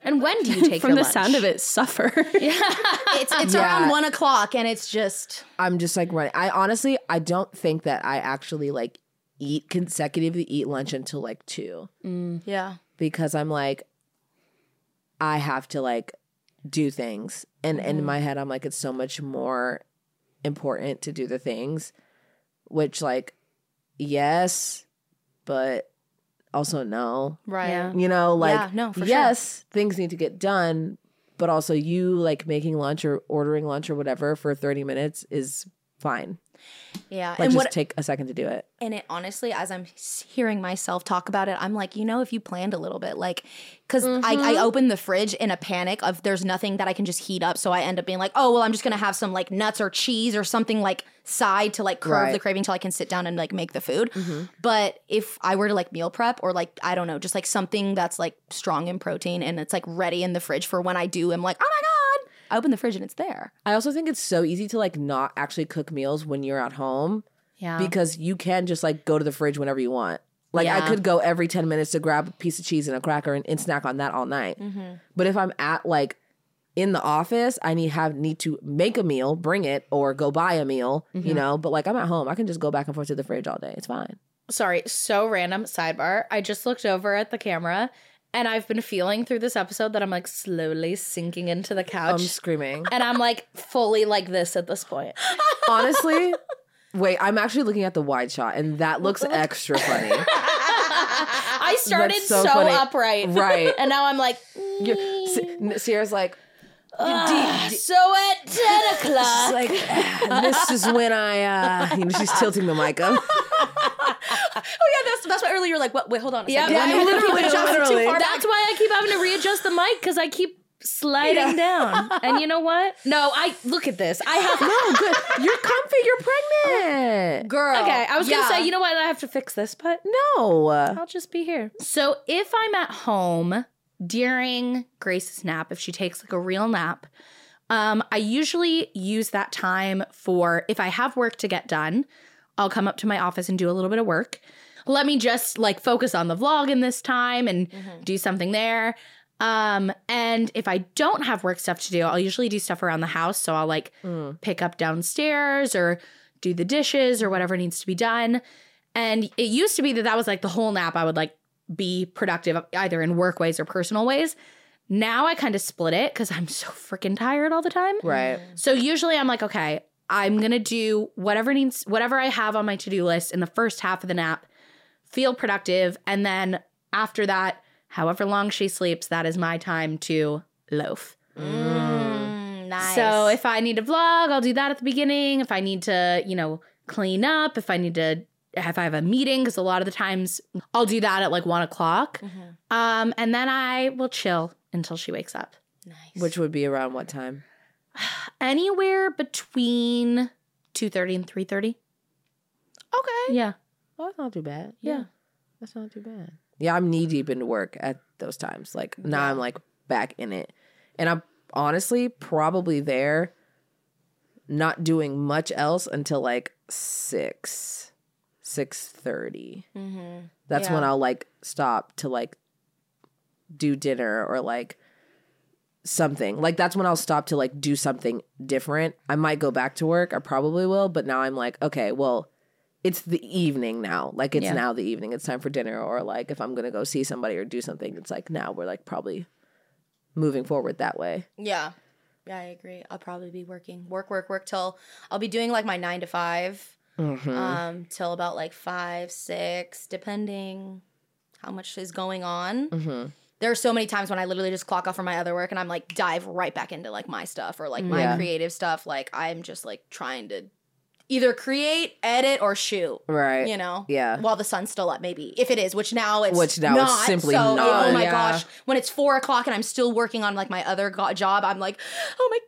Speaker 2: And when do you take
Speaker 5: From
Speaker 2: your
Speaker 5: the
Speaker 2: lunch?
Speaker 5: sound of it, suffer.
Speaker 4: it's it's
Speaker 3: Yeah.
Speaker 4: around one o'clock, and it's just
Speaker 3: I'm just like running. I honestly, I don't think that I actually like eat consecutively eat lunch until like two mm.
Speaker 4: yeah.
Speaker 3: because I'm like, I have to like do things, and, and in mm-hmm. my head, I'm like, it's so much more important to do the things, which like, yes, but also no.
Speaker 4: Right.
Speaker 2: Yeah.
Speaker 3: You know, like
Speaker 4: Yeah, no, for sure.
Speaker 3: yes, things need to get done, but also you like making lunch or ordering lunch or whatever for 30 minutes is fine.
Speaker 4: Yeah.
Speaker 3: Like
Speaker 4: and
Speaker 3: just
Speaker 4: what
Speaker 3: take a second to do it.
Speaker 4: And it honestly, as I'm hearing myself talk about it, I'm like, you know, if you planned a little bit, like, because I, I mm-hmm. opened the fridge in a panic of there's nothing that I can just heat up. So I end up being like, oh, well, I'm just going to have some like nuts or cheese or something like side to like curb
Speaker 3: Right.
Speaker 4: the craving till I can sit down and like make the food. Mm-hmm. But if I were to like meal prep or like, I don't know, just like something that's like strong in protein and it's like ready in the fridge for when I do, I'm like, oh my God. I open the fridge and it's there.
Speaker 3: I also think it's so easy to like not actually cook meals when you're at home
Speaker 2: Yeah.
Speaker 3: because you can just like go to the fridge whenever you want. Like I could go every 10 minutes to grab a piece of cheese and a cracker and, and snack on that all night.
Speaker 4: Mm-hmm.
Speaker 3: But if I'm at like in the office, I need have need to make a meal, bring it, or go buy a meal,
Speaker 4: Mm-hmm.
Speaker 3: you know. But like I'm at home, I can just go back and forth to the fridge all day. It's fine.
Speaker 2: Sorry, so random sidebar. I just looked over at the camera and I've been feeling through this episode that I'm like slowly sinking into the couch.
Speaker 3: I'm screaming.
Speaker 2: and I'm like fully like this at this point.
Speaker 3: Honestly, wait, I'm actually looking at the wide shot, and that looks extra funny.
Speaker 2: I started
Speaker 3: so
Speaker 2: so, upright.
Speaker 3: Right.
Speaker 2: And now I'm like,
Speaker 3: You're, mm. S- Sierra's like,
Speaker 2: so at 10 o'clock.
Speaker 3: like this is when I, uh, you know, she's tilting the mic up.
Speaker 4: Oh, yeah. That's, that's why earlier you're like, what? Wait, hold on a
Speaker 2: Yeah,
Speaker 4: second.
Speaker 2: yeah,
Speaker 4: me-
Speaker 3: literally,
Speaker 4: too
Speaker 3: literally.
Speaker 4: far
Speaker 2: That's why I keep having to readjust the mic because I keep sliding down. And you know what? No, I look at this. I have
Speaker 3: No, good. You're comfy. You're pregnant.
Speaker 4: Girl.
Speaker 2: Okay, I was
Speaker 4: Yeah.
Speaker 2: gonna say, you know what? I have to fix this, but
Speaker 3: No.
Speaker 2: I'll just be here. So if I'm at home during Grace's nap, if she takes like a real nap, um, I usually use that time for if I have work to get done, I'll come up to my office and do a little bit of work. Let me just like focus on the vlog in this time and do something there. Um, and if I don't have work stuff to do, I'll usually do stuff around the house. So I'll like pick up downstairs or do the dishes or whatever needs to be done. And it used to be that that was like the whole nap. I would like be productive either in work ways or personal ways. Now I kind of split it because I'm so freaking tired all the time.
Speaker 3: Right.
Speaker 2: So usually I'm like, okay, I'm gonna do whatever needs whatever I have on my to-do list in the first half of the nap, feel productive, and then after that, however long she sleeps, that is my time to loaf.
Speaker 4: Mm, nice.
Speaker 2: So if I need to vlog, I'll do that at the beginning. If I need to, you know, clean up, if I need to if I have a meeting, because a lot of the times I'll do that at like one o'clock. Um, and then I will chill until she wakes up.
Speaker 3: Which would be around what time?
Speaker 2: Anywhere between two thirty and three thirty.
Speaker 3: Okay.
Speaker 2: Yeah.
Speaker 3: Oh, that's not too bad.
Speaker 2: Yeah.
Speaker 3: That's not too bad. Yeah, I'm knee deep into work at those times. Like now I'm like back in it. And I'm honestly probably there not doing much else until like six, six thirty. Mm-hmm. That's when I'll like stop to like do dinner or like something. Like that's when I'll stop to like do something different. I might go back to work. I probably will, but now I'm like, okay, well, it's the evening now. Like it's
Speaker 2: Yeah.
Speaker 3: now the evening. It's time for dinner or like if I'm going to go see somebody or do something, it's like now we're like probably moving forward that way.
Speaker 4: Yeah. Yeah, I agree. I'll probably be working. Work, work, work till I'll be doing like my nine to 5
Speaker 3: Mm-hmm.
Speaker 4: um, till about like five, six, depending how much is going on.
Speaker 3: Mm-hmm.
Speaker 4: There are so many times when I literally just clock off from my other work and I'm like dive right back into like my stuff or like my
Speaker 3: Yeah.
Speaker 4: creative stuff. Like I'm just like trying to either create, edit, or shoot.
Speaker 3: Right.
Speaker 4: You know,
Speaker 3: Yeah.
Speaker 4: While the sun's still up, maybe if it is, which now it's
Speaker 3: Which now it's
Speaker 4: not.
Speaker 3: simply
Speaker 4: so,
Speaker 3: not,
Speaker 4: Oh my
Speaker 3: yeah.
Speaker 4: gosh, when it's four o'clock and I'm still working on like my other go- job, I'm like, oh my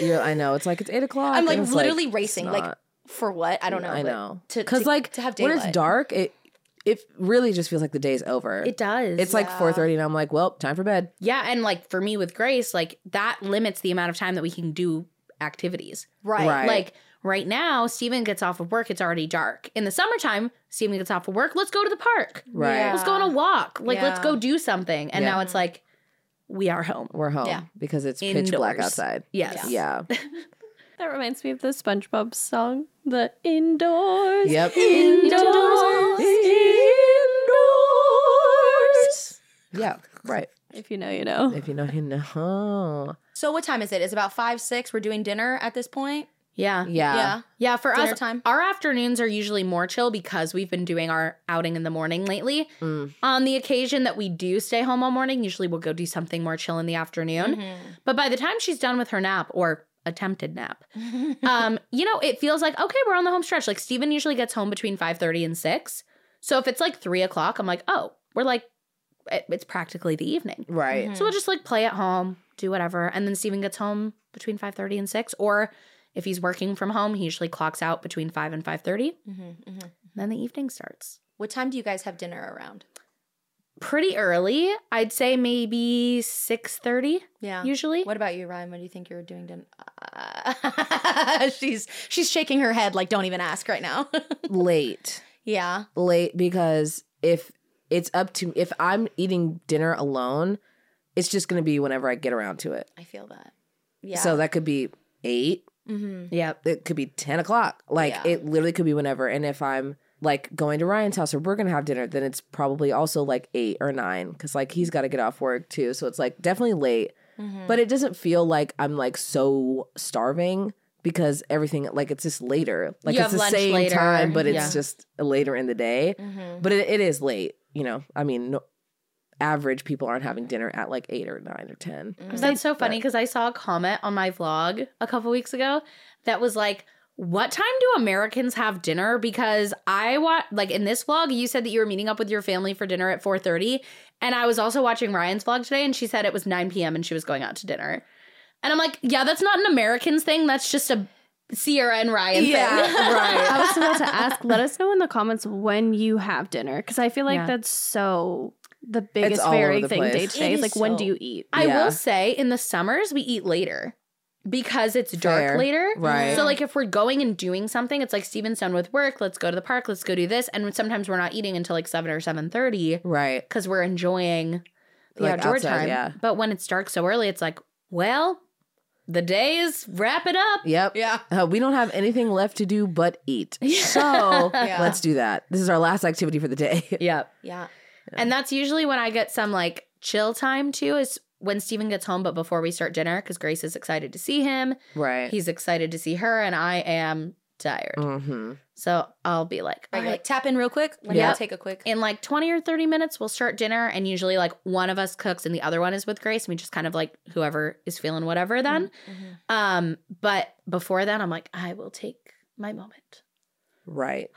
Speaker 4: god,
Speaker 3: Yeah, I know. It's like it's eight o'clock.
Speaker 4: I'm like literally
Speaker 3: it's
Speaker 4: racing. Like. For what? I don't know.
Speaker 3: I know. Because
Speaker 4: to-
Speaker 3: like
Speaker 4: to have
Speaker 3: when it's dark, it it really just feels like the day's over.
Speaker 2: It does.
Speaker 3: It's like four thirty, and I'm like, well, time for bed.
Speaker 2: yeah, and like for me with Grace, like that limits the amount of time that we can do activities.
Speaker 4: right.
Speaker 3: Right.
Speaker 2: Like right now, Steven gets off of work, it's already dark. In the summertime, Steven gets off of work, let's go to the park.
Speaker 3: Right.
Speaker 4: Yeah.
Speaker 2: Let's go on a walk. Like let's go do something. And
Speaker 3: Yeah.
Speaker 2: now it's like we are home.
Speaker 3: We're home
Speaker 4: Yeah.
Speaker 3: because it's pitch black outside.
Speaker 2: Yes.
Speaker 3: Yeah.
Speaker 5: That reminds me of the SpongeBob song, the indoors.
Speaker 3: Yep.
Speaker 5: Indoors.
Speaker 3: Indoors. Yeah. Right.
Speaker 5: If you know, you know.
Speaker 3: If you know, you know.
Speaker 4: So what time is it? it? Is about five, six? We're doing dinner at this point.
Speaker 2: Yeah.
Speaker 3: Yeah.
Speaker 4: Yeah.
Speaker 2: Yeah, for
Speaker 4: Dinner
Speaker 2: us,
Speaker 4: time.
Speaker 2: our afternoons are usually more chill because we've been doing our outing in the morning lately.
Speaker 3: Mm.
Speaker 2: On the occasion that we do stay home all morning, usually we'll go do something more chill in the afternoon.
Speaker 4: Mm-hmm.
Speaker 2: But by the time she's done with her nap or attempted nap, um, you know, it feels like okay, we're on the home stretch. Like Steven usually gets home between five thirty and six. So if it's like three o'clock, I'm like, oh, we're like, it- it's practically the evening.
Speaker 3: Right.
Speaker 4: Mm-hmm.
Speaker 2: So we'll just like play at home, do whatever, and then Steven gets home between five thirty and six. Or if he's working from home, he usually clocks out between five and five
Speaker 4: Mm-hmm,
Speaker 2: Then the evening starts
Speaker 4: What time do you guys have dinner around?
Speaker 2: Pretty early. I'd say maybe six thirty.
Speaker 4: Yeah.
Speaker 2: usually.
Speaker 4: What about you, Riayn? What do you think you're doing dinner? Uh, she's she's shaking her head like don't even ask right now.
Speaker 3: Late.
Speaker 4: yeah.
Speaker 3: Late because if it's up to if I'm eating dinner alone, it's just gonna be whenever I get around to it.
Speaker 4: I feel that. Yeah.
Speaker 3: So that could be eight.
Speaker 2: Yeah,
Speaker 3: It could be ten o'clock. Like
Speaker 4: Yeah.
Speaker 3: it literally could be whenever. And if I'm like going to Ryan's house or we're gonna have dinner, then it's probably also like eight or nine because like he's got to get off work too. So it's like definitely late.
Speaker 4: Mm-hmm.
Speaker 3: But it doesn't feel like I'm like so starving because everything like it's just later. Like
Speaker 2: You
Speaker 3: it's
Speaker 2: have
Speaker 3: the
Speaker 2: lunch
Speaker 3: same
Speaker 2: later.
Speaker 3: time, but it's
Speaker 2: Yeah.
Speaker 3: just later in the day.
Speaker 4: Mm-hmm.
Speaker 3: But it, it is late. You know, I mean, no, average people aren't having dinner at like eight or nine or 10
Speaker 2: that's so funny because I saw a comment on my vlog a couple weeks ago that was like. What time do Americans have dinner? Because I watch like in this vlog, you said that you were meeting up with your family for dinner at 4:30. And I was also watching Riayn's vlog today, and she said it was 9 p.m. and she was going out to dinner. And I'm like, yeah, that's not an Americans thing. That's just a Sierra and Ryan thing. right.
Speaker 5: I was about to ask, let us know in the comments when you have dinner. Because I feel like
Speaker 2: Yeah.
Speaker 5: that's so the biggest varying thing
Speaker 3: place.
Speaker 5: day to day.
Speaker 4: It
Speaker 5: Is
Speaker 4: is
Speaker 5: like, when do you eat?
Speaker 2: I
Speaker 3: Yeah.
Speaker 2: will say in the summers we eat later because it's dark
Speaker 3: Fair.
Speaker 2: later.
Speaker 3: Right.
Speaker 2: So like if we're going and doing something, it's like Steven's done with work. Let's go to the park. Let's go do this. And sometimes we're not eating until like seven or seven thirty
Speaker 3: Right.
Speaker 2: because we're enjoying the
Speaker 3: Like
Speaker 2: outdoor
Speaker 3: outside,
Speaker 2: time.
Speaker 3: yeah.
Speaker 2: But when it's dark so early, it's like, well, the day is wrap it up.
Speaker 3: Yep.
Speaker 4: Yeah.
Speaker 3: Uh, we don't have anything left to do but eat. So let's do that. This is our last activity for the day.
Speaker 2: Yep.
Speaker 4: Yeah.
Speaker 2: And that's usually when I get some like chill time too, is when Steven gets home, but before we start dinner, because Grace is excited to see him.
Speaker 3: right.
Speaker 2: He's excited to see her, and I am tired.
Speaker 3: mm-hmm.
Speaker 2: So I'll be like,
Speaker 4: Are you
Speaker 2: right,
Speaker 4: like tap in real quick? Let
Speaker 2: Yeah.
Speaker 4: me take a quick.
Speaker 2: in like 20 or 30 minutes, we'll start dinner. And usually, like, one of us cooks and the other one is with Grace. And we just kind of like whoever is feeling whatever then. Um, but before then, I'm like, I will take my moment.
Speaker 3: Right.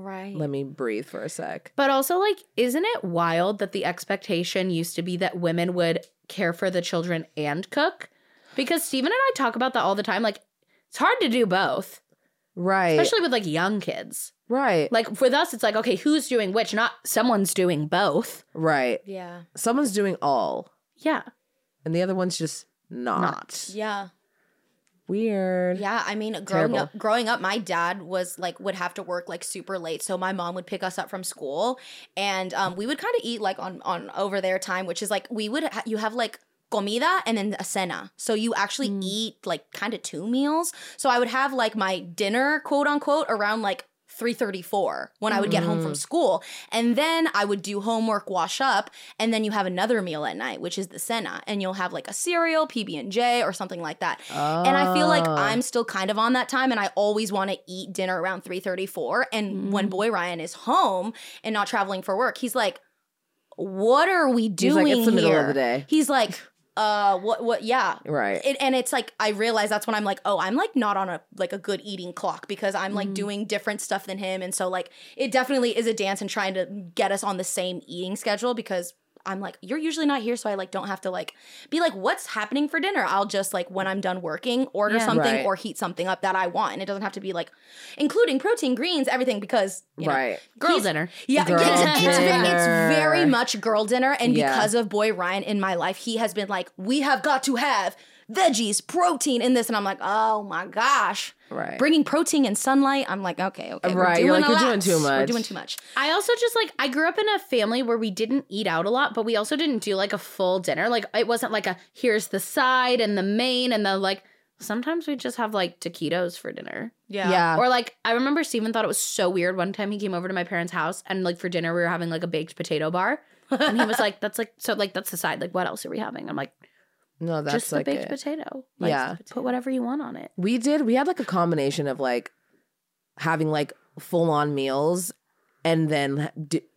Speaker 4: Right.
Speaker 3: Let me breathe for a sec.
Speaker 2: But also, like, isn't it wild that the expectation used to be that women would care for the children and cook? Because Steven and I talk about that all the time. Like, it's hard to do both,
Speaker 3: Right.
Speaker 2: especially with like young kids.
Speaker 3: right.
Speaker 2: Like, with us, it's like, okay, who's doing which? Not someone's doing both.
Speaker 3: right.
Speaker 4: yeah.
Speaker 3: Someone's doing all,
Speaker 2: Yeah.
Speaker 3: and the other one's just not.
Speaker 2: Not.
Speaker 4: Yeah.
Speaker 3: Weird.
Speaker 4: Yeah, I mean, growing up, growing up, my dad was like would have to work like super late, so my mom would pick us up from school, and um, we would kind of eat like on on over their time, which is like we would ha- you have like comida and then a cena, so you actually eat like kind of two meals. So I would have like my dinner, quote unquote, around like. 3:34 when I would get home from mm. school and then I would do homework wash up and then you have another meal at night which is the cena and you'll have like a cereal PB&J or something like that and I feel like
Speaker 3: Oh.
Speaker 4: I'm still kind of on that time and I always want to eat dinner around 3:34 and when mm. boy Ryan is home and not traveling for work he's like what are we
Speaker 3: He's
Speaker 4: doing
Speaker 3: like, "It's the middle of
Speaker 4: here?"
Speaker 3: the day.
Speaker 4: He's like uh what what yeah.
Speaker 3: Right.
Speaker 4: it, and it's like I realize that's when I'm like, oh, I'm like not on a like a good eating clock because I'm like doing different stuff than him, and so like it definitely is a dance and trying to get us on the same eating schedule because I'm like, you're usually not here, so I like don't have to like be like, what's happening for dinner? I'll just like when I'm done working, order
Speaker 2: Yeah.
Speaker 4: something
Speaker 3: Right.
Speaker 4: or heat something up that I want, and it doesn't have to be like including protein, greens, everything because you know,
Speaker 3: right.
Speaker 2: Girl dinner.
Speaker 4: yeah,
Speaker 3: Girl
Speaker 4: it's, it's, ve- it's very much girl dinner. And
Speaker 3: Yeah.
Speaker 4: because of boy Ryan in my life, he has been like, we have got to have veggies, protein in this. And I'm like, oh my gosh.
Speaker 3: Right.
Speaker 4: Bringing protein and sunlight. I'm like, okay, okay. we're
Speaker 3: Right, you're
Speaker 4: doing
Speaker 3: like,
Speaker 4: a
Speaker 3: you're doing
Speaker 4: lot.
Speaker 3: too
Speaker 4: We're
Speaker 3: much.
Speaker 4: doing too much.
Speaker 2: I also just like I grew up in a family where we didn't eat out a lot, but we also didn't do like a full dinner. Like it wasn't like a here's the side and the main and the like sometimes we just have like taquitos for dinner.
Speaker 3: Yeah. Yeah.
Speaker 2: Or like I remember Steven thought it was so weird one time he came over to my parents' house and like for dinner we were having like a baked potato bar. and he was like, That's like so like that's the side. Like what else are we having? I'm like,
Speaker 3: no, that's
Speaker 2: just the
Speaker 3: like
Speaker 2: baked
Speaker 3: it.
Speaker 2: potato. Like,
Speaker 3: Yeah.
Speaker 2: Put whatever you want on it.
Speaker 3: We did. We had like a combination of like having like full on meals, and then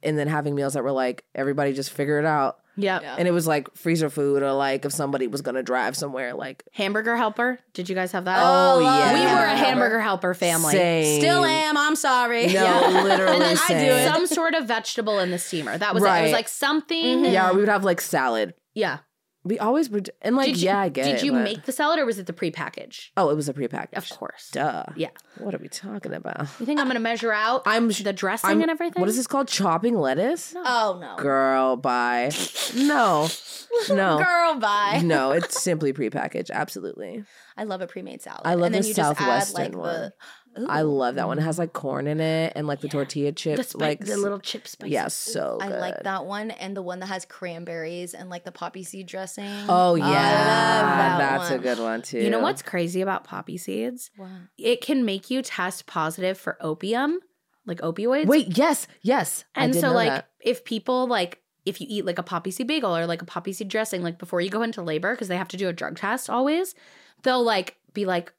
Speaker 3: and then having meals that were like everybody just figure it out.
Speaker 2: Yeah.
Speaker 3: And it was like freezer food, or like if somebody was gonna drive somewhere, like
Speaker 2: Hamburger helper. Did you guys have that?
Speaker 3: Oh, oh uh, yeah.
Speaker 2: We were a
Speaker 3: Hamburger
Speaker 2: hamburger helper family.
Speaker 3: same.
Speaker 4: Still am. I'm sorry.
Speaker 3: No, literally
Speaker 2: And then I
Speaker 3: same.
Speaker 2: do it. Some sort of vegetable in the steamer. That was it. It was like something.
Speaker 3: Yeah, mm-hmm. we would have like salad.
Speaker 2: Yeah.
Speaker 3: We always would, and like
Speaker 2: Did you,
Speaker 3: yeah, I get
Speaker 2: Did
Speaker 3: it,
Speaker 2: you
Speaker 3: but-
Speaker 2: make the salad or was it the prepackaged?
Speaker 3: Oh, it was a prepackaged.
Speaker 2: Of course.
Speaker 3: Duh.
Speaker 2: Yeah.
Speaker 3: What are we talking about?
Speaker 2: You think I'm gonna measure out
Speaker 3: I'm
Speaker 2: the dressing
Speaker 3: I'm-
Speaker 2: and everything?
Speaker 3: What is this called? Chopping lettuce?
Speaker 4: Oh no.
Speaker 3: Girl, bye. No, no,
Speaker 4: Girl, bye.
Speaker 3: no. It's simply prepackaged. Absolutely.
Speaker 4: I love a pre-made salad.
Speaker 3: I love
Speaker 4: and then
Speaker 3: the
Speaker 4: you just add,
Speaker 3: Southwestern
Speaker 4: like,
Speaker 3: one.
Speaker 4: The, Ooh.
Speaker 3: I love that one. It has like corn in it and like the tortilla
Speaker 2: the,
Speaker 3: chips.
Speaker 2: spi-
Speaker 3: like
Speaker 2: the little chip spices?
Speaker 3: yeah, so
Speaker 4: I
Speaker 3: good.
Speaker 4: like that one and the one that has cranberries and like the poppy seed dressing.
Speaker 3: Oh yeah,
Speaker 4: I love that
Speaker 3: that's
Speaker 4: one.
Speaker 3: a good one too.
Speaker 2: You know what's crazy about poppy seeds?
Speaker 4: Wow.
Speaker 2: It can make you test positive for opium, like opioids.
Speaker 3: Wait, yes, yes. I
Speaker 2: And
Speaker 3: did
Speaker 2: so,
Speaker 3: know
Speaker 2: like,
Speaker 3: that.
Speaker 2: if people like, if you eat like a poppy seed bagel or like a poppy seed dressing, like before you go into labor, because they have to do a drug test always, they'll like be like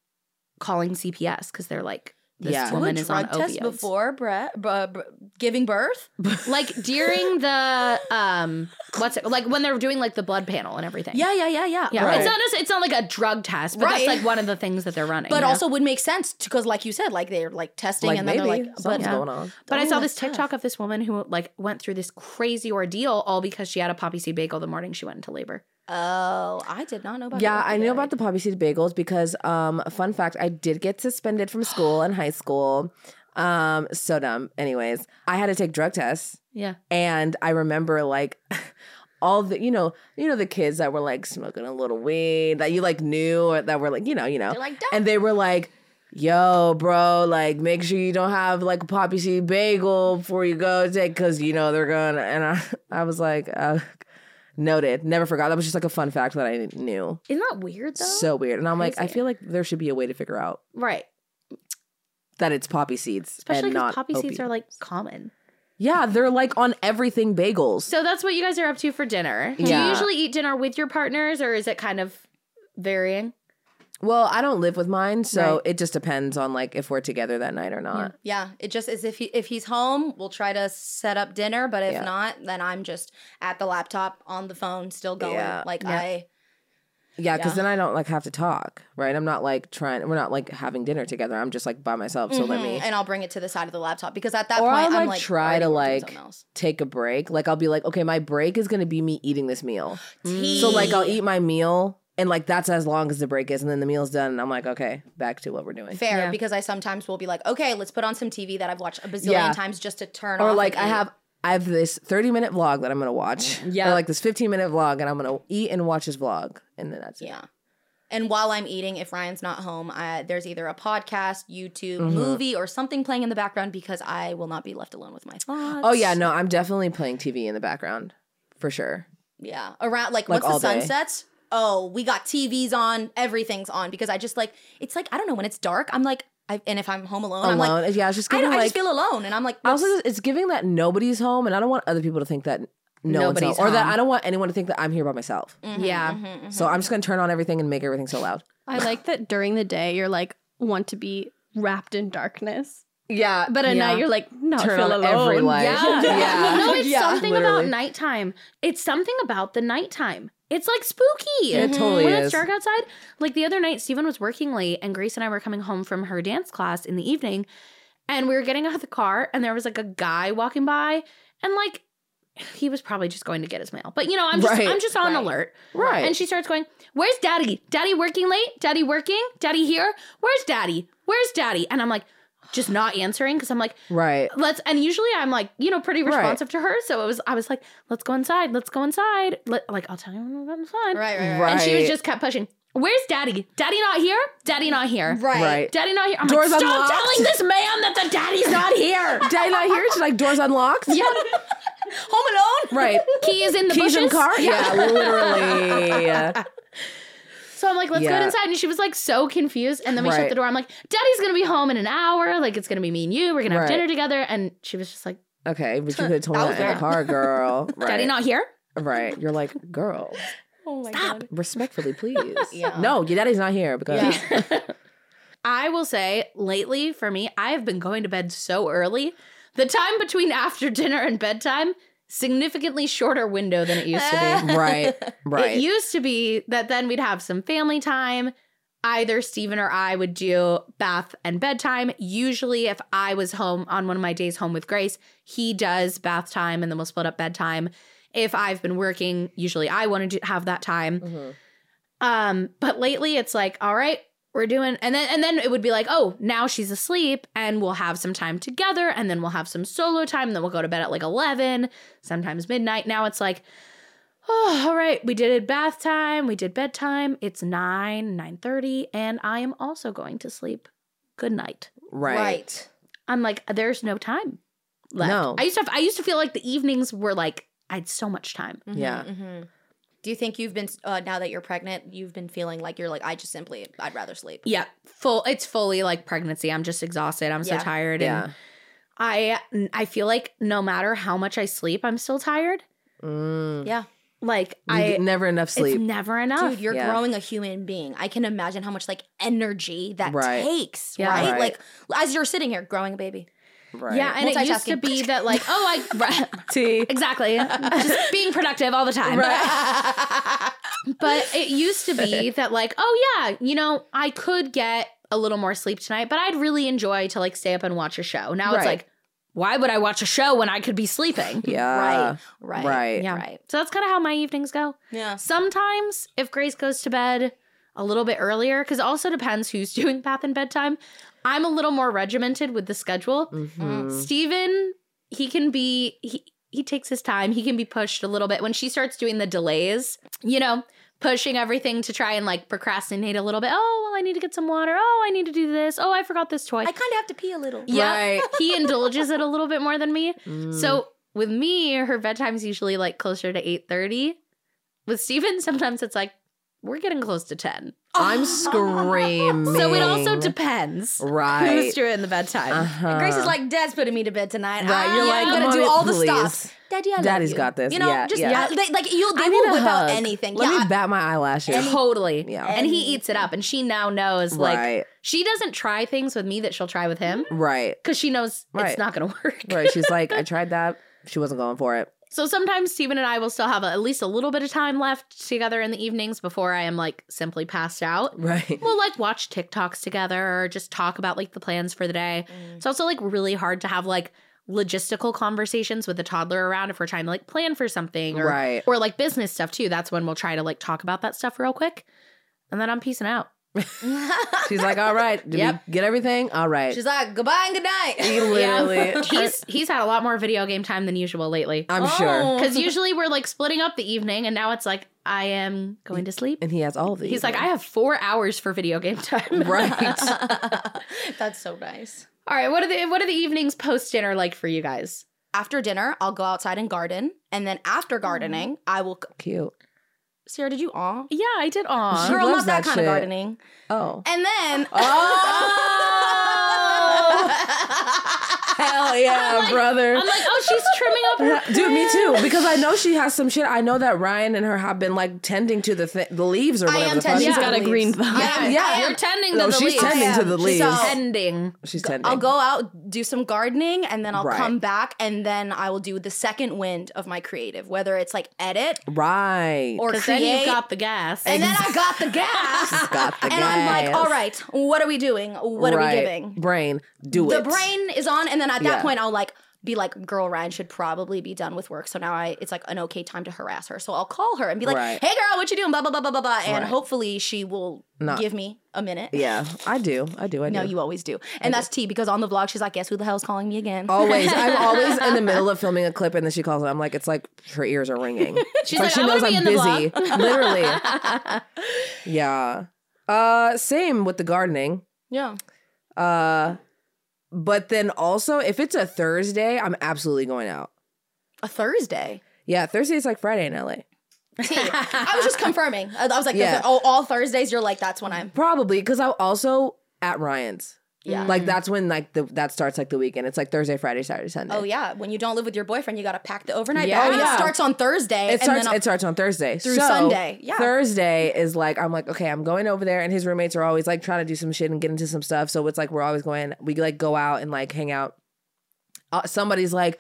Speaker 2: calling CPS because they're like, this
Speaker 3: Yeah. Do
Speaker 2: woman is on
Speaker 4: drug test
Speaker 2: opioids.
Speaker 4: before bre- br- br- giving birth.
Speaker 2: like during the um, what's it like when they're doing like the blood panel and everything.
Speaker 4: Yeah, yeah, yeah, yeah.
Speaker 2: yeah.
Speaker 3: Right.
Speaker 2: It's not a, it's not like a drug test, but
Speaker 4: Right.
Speaker 2: that's like one of the things that they're running.
Speaker 4: But
Speaker 2: you know?
Speaker 4: also would make sense because, like you said, like they're like testing
Speaker 3: like
Speaker 4: and then
Speaker 3: maybe
Speaker 4: they're like, but
Speaker 3: something's
Speaker 2: yeah.
Speaker 3: going on.
Speaker 2: But I
Speaker 4: Oh,
Speaker 2: saw this TikTok of this woman who like went through this crazy ordeal all because she had a poppy seed bagel the morning she went into labor.
Speaker 4: Oh, I did not know about.
Speaker 3: Yeah, I knew about the poppy seed bagels because um fun fact, I did get suspended from school in high school. Um so dumb. Anyways, I had to take drug tests
Speaker 2: Yeah.
Speaker 3: and I remember like all the you know, you know the kids that were like smoking a little weed that you like knew or that were like, you know, you know.
Speaker 4: Like,
Speaker 3: and they were like Yo, bro, like make sure you don't have like a poppy seed bagel before you go take because you know they're gonna. And I, I was like, uh, Noted. Never forgot. That was just like a fun fact that I knew.
Speaker 2: Isn't that weird though?
Speaker 3: So weird. And I'm like, I feel like there should be a way to figure out
Speaker 2: right.
Speaker 3: that it's poppy seeds.
Speaker 2: Especially
Speaker 3: and
Speaker 2: because poppy seeds are like common.
Speaker 3: Yeah, they're like on everything bagels.
Speaker 2: So that's what you guys are up to for dinner. Do you usually eat dinner with your partners or is it kind of varying?
Speaker 3: Well, I don't live with mine, so
Speaker 2: Right.
Speaker 3: it just depends on like if we're together that night or hmm. not.
Speaker 4: Yeah, it just is if he, if he's home, we'll try to set up dinner. But if
Speaker 3: Yeah.
Speaker 4: not, then I'm just at the laptop on the phone, still going.
Speaker 3: Yeah.
Speaker 4: Like
Speaker 3: Yeah.
Speaker 4: I,
Speaker 3: Yeah, because
Speaker 4: Yeah.
Speaker 3: then I don't like have to talk, right? I'm not like trying. We're not like having dinner together. I'm just like by myself. So let mm-hmm,
Speaker 4: me. And I'll bring it to the side of the laptop because at that
Speaker 3: or
Speaker 4: point
Speaker 3: I'll
Speaker 4: I'm
Speaker 3: like, try to like take a break. Like I'll be like, okay, my break is gonna be me eating this meal. So like I'll eat my meal, and like that's as long as the break is, and then the meal's done, and I'm like, okay, back to what we're doing.
Speaker 4: fair because I sometimes will be like, okay, let's put on some TV that I've watched a bazillion
Speaker 3: Yeah.
Speaker 4: times just to turn on.
Speaker 3: Or
Speaker 4: off.
Speaker 3: like I
Speaker 4: eat.
Speaker 3: have. I have this 30 minute vlog that I'm gonna watch.
Speaker 4: Yeah.
Speaker 3: Or like this 15 minute vlog, and I'm gonna eat and watch this vlog, and then that's it.
Speaker 4: Yeah. And while I'm eating, if Ryan's not home, I, there's either a podcast, YouTube,
Speaker 3: Mhm.
Speaker 4: movie, or something playing in the background because I will not be left alone with my thoughts.
Speaker 3: Oh yeah, no, I'm definitely playing TV in the background for sure.
Speaker 4: Yeah. Around like,
Speaker 3: Like,
Speaker 4: once
Speaker 3: all
Speaker 4: the sun
Speaker 3: day.
Speaker 4: sets, oh, we got TVs on, everything's on because I just like it's like I don't know when it's dark. I'm like, I, and if I'm home alone, I'm
Speaker 3: Alone,
Speaker 4: like,
Speaker 3: yeah, it's just
Speaker 4: I,
Speaker 3: giving
Speaker 4: don't, I just feel alone, and I'm like,
Speaker 3: also it's giving that nobody's home, and I don't want other people to think that no
Speaker 4: Nobody's
Speaker 3: one's home, or that. I don't want anyone to think that I'm here by myself.
Speaker 2: Mm-hmm, yeah.
Speaker 3: Mm-hmm, so mm-hmm. I'm just gonna turn on everything and make everything so loud.
Speaker 5: I like that during the day you're like want to be wrapped in darkness.
Speaker 3: Yeah,
Speaker 5: But at
Speaker 2: Yeah.
Speaker 5: night you're like, no, I
Speaker 3: Turn
Speaker 5: feel
Speaker 3: on
Speaker 5: alone.
Speaker 3: every light.
Speaker 2: Yeah.
Speaker 3: Yeah.
Speaker 2: No, it's
Speaker 3: Yeah,
Speaker 2: something
Speaker 3: literally.
Speaker 2: about nighttime. It's something about the nighttime. It's like spooky.
Speaker 3: It totally
Speaker 2: when
Speaker 3: is.
Speaker 2: it's dark outside. Like the other night, Steven was working late, and Grace and I were coming home from her dance class in the evening, and we were getting out of the car, and there was like a guy walking by, and like he was probably just going to get his mail. But you know, I'm just
Speaker 3: Right.
Speaker 2: I'm just on
Speaker 4: Right.
Speaker 2: alert.
Speaker 3: Right.
Speaker 2: And she starts going, Where's daddy? Daddy working late? Daddy working? Daddy here? Where's daddy? Where's daddy? And I'm like, just not answering because I'm like,
Speaker 3: Right.
Speaker 2: let's and usually I'm like, you know, pretty
Speaker 3: Right.
Speaker 2: responsive to her. So it was I was like, let's go inside, let's go inside. Let, like, I'll tell you when we go inside.
Speaker 4: right, right, right,
Speaker 3: Right.
Speaker 2: And she was just kept pushing. Where's daddy? Daddy not here? Daddy not here.
Speaker 4: right.
Speaker 3: Right.
Speaker 2: Daddy not here. I'm
Speaker 3: Doors
Speaker 2: like, stop telling this man that the daddy's not here.
Speaker 3: Daddy not here. She's like doors unlocked.
Speaker 2: yeah.
Speaker 4: Home alone.
Speaker 3: Right.
Speaker 2: Key is in the
Speaker 3: Keys
Speaker 2: bushes.
Speaker 3: in car. Yeah, literally.
Speaker 2: So I'm like, let's go inside. And she was like so confused. And then we shut the door. I'm like, Daddy's gonna be home in an hour. Like it's gonna be me and you. We're gonna have
Speaker 3: Right.
Speaker 2: dinner together. And she was just like,
Speaker 3: Okay, but you could have told me
Speaker 4: That was
Speaker 3: that in the car, girl. Right.
Speaker 2: Daddy not here?
Speaker 3: Right. You're like, girl,
Speaker 4: Oh my
Speaker 2: Stop.
Speaker 4: god.
Speaker 3: respectfully, please.
Speaker 4: Yeah.
Speaker 3: No, your daddy's not here because
Speaker 2: I will say, lately for me, I have been going to bed so early. The time between after dinner and bedtime, significantly shorter window than it used to be.
Speaker 3: right, right.
Speaker 2: It used to be that then we'd have some family time. Either Steven or I would do bath and bedtime. Usually, if I was home on one of my days home with Grace, he does bath time and then we'll split up bedtime. If I've been working, usually I wanted to have that time.
Speaker 3: Mm-hmm.
Speaker 2: Um, but lately it's like, all right, we're doing and then and then it would be like, oh, now she's asleep and we'll have some time together and then we'll have some solo time and then we'll go to bed at like 11, sometimes midnight. Now it's like, oh, all right, we did it bath time, we did bedtime. It's 9, 9:30 and I am also going to sleep. Good night.
Speaker 3: right.
Speaker 4: Right.
Speaker 2: I'm like, there's no time left.
Speaker 3: No.
Speaker 2: I used to I used to feel like the evenings were like I had so much time.
Speaker 3: Yeah.
Speaker 4: Mm-hmm. Do you think you've been uh, now that you're pregnant, you've been feeling like you're like I just simply I'd rather sleep.
Speaker 2: Yeah, full. It's fully like pregnancy. I'm just exhausted. I'm so tired,
Speaker 3: Yeah.
Speaker 2: and I I feel like no matter how much I sleep, I'm still tired.
Speaker 3: Mm.
Speaker 4: Yeah.
Speaker 2: Like
Speaker 3: You
Speaker 2: I
Speaker 3: get never enough sleep.
Speaker 2: It's never enough.
Speaker 4: Dude, you're
Speaker 3: Yeah.
Speaker 4: growing a human being. I can imagine how much like energy that
Speaker 3: Right.
Speaker 4: takes,
Speaker 2: Yeah.
Speaker 4: right?
Speaker 3: Right.
Speaker 4: Like as you're sitting here growing a baby.
Speaker 3: Right.
Speaker 2: Yeah, and it used to be that like, oh, I
Speaker 3: T.
Speaker 2: exactly just being productive all the time. Right. But it used to be that like, oh yeah, you know, I could get a little more sleep tonight, but I'd really enjoy to like stay up and watch a show. Now it's like, why would I watch a show when I could be sleeping?
Speaker 3: Yeah.
Speaker 4: right. Right.
Speaker 3: Right.
Speaker 2: Yeah.
Speaker 4: Right.
Speaker 2: So that's kind of how my evenings go.
Speaker 4: Yeah.
Speaker 2: Sometimes if Grace goes to bed a little bit earlier, because also depends who's doing bath and bedtime, I'm a little more regimented with the schedule.
Speaker 3: Mhm.
Speaker 2: Steven, he can be he he takes his time. He can be pushed a little bit when she starts doing the delays, you know, pushing everything to try and like procrastinate a little bit. Oh, well, I need to get some water. Oh, I need to do this. Oh, I forgot this toy.
Speaker 4: I kind of have to pee a little.
Speaker 2: yeah.
Speaker 3: Right.
Speaker 2: He indulges it a little bit more than me.
Speaker 3: Mm.
Speaker 2: So with me, her bedtime's usually like closer to 8:30. With Steven, sometimes it's like we're getting close to ten.
Speaker 3: I'm screaming.
Speaker 2: So it also depends.
Speaker 3: Right.
Speaker 2: Who's doing the bedtime?
Speaker 3: Uh-huh.
Speaker 4: Grace is like, Dad's putting me to bed tonight.
Speaker 3: Right,
Speaker 4: I
Speaker 3: you're
Speaker 4: am
Speaker 3: like,
Speaker 4: gonna do
Speaker 3: "Mommy,
Speaker 4: all the stuff. Daddy, I love
Speaker 3: Daddy's
Speaker 4: you.
Speaker 3: got this.
Speaker 4: You know,
Speaker 3: Yeah,
Speaker 4: just
Speaker 3: yeah.
Speaker 4: uh, they, like you'll they
Speaker 3: I
Speaker 4: will
Speaker 3: a
Speaker 4: whip out
Speaker 3: hug.
Speaker 4: anything.
Speaker 3: Let
Speaker 4: yeah,
Speaker 3: me bat my eyelashes.
Speaker 2: Totally.
Speaker 3: Yeah.
Speaker 2: And he eats it up and she now knows like
Speaker 3: Right.
Speaker 2: she doesn't try things with me that she'll try with him
Speaker 3: Right.
Speaker 2: because she knows
Speaker 3: Right.
Speaker 2: it's not gonna work.
Speaker 3: Right. She's like, I tried that. She wasn't going for it.
Speaker 2: So sometimes Steven and I will still have a, at least a little bit of time left together in the evenings before I am like simply passed out.
Speaker 3: Right.
Speaker 2: We'll like watch TikToks together or just talk about like the plans for the day. Mm. It's also like really hard to have like logistical conversations with the toddler around if we're trying to like plan for something or
Speaker 3: Right.
Speaker 2: or like business stuff too. That's when we'll try to like talk about that stuff real quick. And then I'm peacing out.
Speaker 3: She's like, all right. Did
Speaker 2: Yep.
Speaker 3: we get everything? All right.
Speaker 4: She's like, goodbye and good night.
Speaker 3: He literally.
Speaker 2: Yeah. he's he's had a lot more video game time than usual lately.
Speaker 3: I'm sure. Oh.
Speaker 2: Because usually we're like splitting up the evening, and now it's like I am going to sleep.
Speaker 3: And he has all of these.
Speaker 2: He's like, I have four hours for video game time.
Speaker 3: Right.
Speaker 4: That's so nice.
Speaker 2: All right. What are the what are the evenings post dinner like for you guys?
Speaker 4: After dinner, I'll go outside and garden, and then after oh. gardening, I will.
Speaker 3: Cute.
Speaker 4: Sierra, did you aw?
Speaker 2: Yeah, I did. Aw.
Speaker 4: Girl,
Speaker 3: loves
Speaker 4: not that,
Speaker 3: that
Speaker 4: kind of gardening.
Speaker 3: Oh.
Speaker 4: And then, oh!
Speaker 3: Hell yeah, brother.
Speaker 2: I'm like, oh, she's trimming up her.
Speaker 3: Dude, me too. Because I know she has some shit. I know that Ryan and her have been like tending to the th- the leaves or
Speaker 4: I
Speaker 3: whatever.
Speaker 4: am
Speaker 3: the
Speaker 4: tending
Speaker 5: She's
Speaker 4: to
Speaker 5: got
Speaker 4: the
Speaker 5: a green
Speaker 4: leaves.
Speaker 5: thumb.
Speaker 4: I am-
Speaker 3: Yeah.
Speaker 2: You're tending to
Speaker 3: No,
Speaker 2: the
Speaker 3: she's
Speaker 2: leaves.
Speaker 3: tending to the leaves.
Speaker 4: all-
Speaker 2: Tending.
Speaker 3: She's tending.
Speaker 4: I'll go out, do some gardening, and then I'll
Speaker 3: Right.
Speaker 4: come back, and then I will do the second wind of my creative, whether it's like edit
Speaker 3: Right.
Speaker 4: or create.
Speaker 2: then you've got the gas.
Speaker 4: and then I got the gas.
Speaker 3: got the
Speaker 4: and I'm like, all right, what are we doing? What are we
Speaker 3: Right.
Speaker 4: giving?
Speaker 3: Brain, do
Speaker 4: the
Speaker 3: it.
Speaker 4: brain is on, and then at that
Speaker 3: Yeah.
Speaker 4: point, I'll like be like, girl, Riayn should probably be done with work. So now I, it's like an okay time to harass her. So I'll call her and be like,
Speaker 3: Right.
Speaker 4: hey, girl, what you doing? Blah blah blah blah blah blah. And
Speaker 3: Right.
Speaker 4: hopefully she will
Speaker 3: Not-
Speaker 4: give me a minute.
Speaker 3: Yeah, I do. I do. I do.
Speaker 4: No, you always do. And that's T because on the vlog, she's like, guess who the hell's calling me again?
Speaker 3: Always. I'm always in the middle of filming a clip and then she calls and I'm like, it's like her ears are ringing.
Speaker 2: She's like,
Speaker 3: she knows I'm busy. Literally. Yeah. Uh same with the gardening.
Speaker 4: yeah.
Speaker 3: Uh but then also if it's a Thursday, I'm absolutely going out.
Speaker 4: A Thursday.
Speaker 3: Yeah, Thursday is like Friday in LA.
Speaker 4: I was just confirming. I was like,
Speaker 3: Yeah.
Speaker 4: oh, all Thursdays, you're like, that's when I'm.
Speaker 3: Probably because I'm also at Ryan's.
Speaker 4: Yeah.
Speaker 3: Like that's when like the that starts like the weekend. It's like Thursday, Friday, Saturday, Sunday.
Speaker 4: Oh yeah, when you don't live with your boyfriend, you got to pack the overnight
Speaker 3: Yeah.
Speaker 4: bag.
Speaker 3: Oh,
Speaker 4: It starts on Thursday.
Speaker 3: It
Speaker 4: and
Speaker 3: starts.
Speaker 4: then I'll-
Speaker 3: It starts on Thursday
Speaker 4: Through
Speaker 3: So,
Speaker 4: Sunday, yeah.
Speaker 3: Thursday is like I'm like okay, I'm going over there, and his roommates are always like trying to do some shit and get into some stuff. So it's like we're always going. We like go out and like hang out. Uh, somebody's like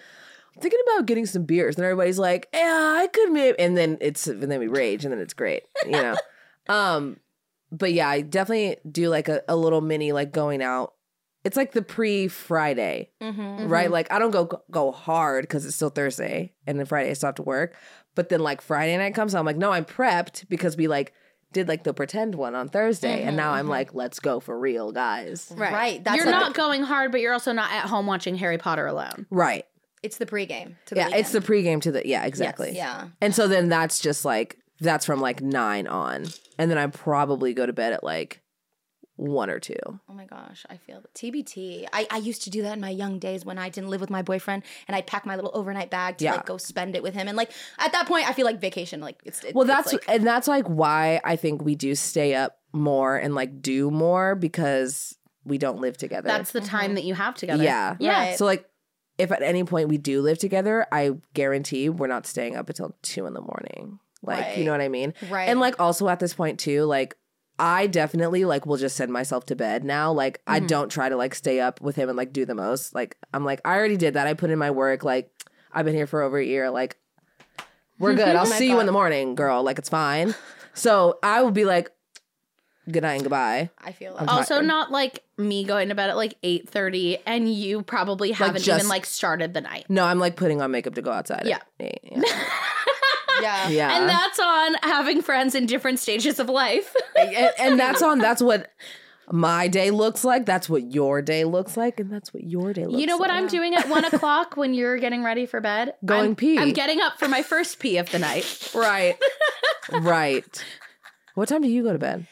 Speaker 3: thinking about getting some beers, and everybody's like, yeah, I could maybe. And then it's and then we rage, and then it's great, you know. um, but yeah, I definitely do like a, a little mini like going out. It's like the pre Friday
Speaker 4: Mhm.
Speaker 3: right? Like I don't go go hard because it's still Thursday and then Friday I still have to work. But then like Friday night comes, I'm like, no, I'm prepped because we like did like the pretend one on Thursday, and now I'm like, let's go for real, guys.
Speaker 4: Right. That's
Speaker 2: you're
Speaker 4: like
Speaker 2: not
Speaker 4: the-
Speaker 2: going hard, but you're also not at home watching Harry Potter alone.
Speaker 3: Right?
Speaker 4: It's the pregame. To the
Speaker 3: Yeah, it's the pregame to the yeah, exactly.
Speaker 4: Yeah.
Speaker 3: And so then that's just like that's from like nine on, and then I probably go to bed at like one or two.
Speaker 4: Oh my gosh, I feel TBT. I, I used to do that in my young days when I didn't live with my boyfriend and I'd pack my little overnight bag to
Speaker 3: Yeah.
Speaker 4: like go spend it with him. And like at that point, I feel like vacation. Like it's, it-
Speaker 3: Well,
Speaker 4: it's,
Speaker 3: that's
Speaker 4: like,
Speaker 3: and that's like why I think we do stay up more and like do more because we don't live together.
Speaker 2: That's the time mm-hmm. that you have together.
Speaker 3: Yeah.
Speaker 2: Yeah.
Speaker 4: Right.
Speaker 3: So like if at any point we do live together, I guarantee we're not staying up until two in the morning. Like, you know what I mean?
Speaker 4: Right.
Speaker 3: And like also at this point too, like I definitely like will just send myself to bed now. Like I
Speaker 4: Mm-hmm.
Speaker 3: don't try to like stay up with him and like do the most. Like I'm like, I already did that. I put in my work. Like I've been here for over a year. Like we're good. I'll
Speaker 4: Oh my
Speaker 3: see you in the morning, girl. Like it's fine. So I will be like, good night and goodbye.
Speaker 4: I feel like
Speaker 2: Also,
Speaker 3: tired.
Speaker 2: not like me going to bed at like eight thirty, and you probably haven't
Speaker 3: just-
Speaker 2: even like started the night.
Speaker 3: No, I'm like putting on makeup to go outside.
Speaker 2: Yeah.
Speaker 3: Yeah. Yeah.
Speaker 4: Yeah.
Speaker 3: yeah.
Speaker 2: And that's on having friends in different stages of life.
Speaker 3: and, and that's on that's what my day looks like that's what your day looks like and that's what your day looks
Speaker 2: you know what
Speaker 3: like.
Speaker 2: I'm doing at one o'clock when you're getting ready for bed?
Speaker 3: Going
Speaker 2: I'm,
Speaker 3: pee.
Speaker 2: I'm getting up for my first pee of the night.
Speaker 3: right right what time do you go to bed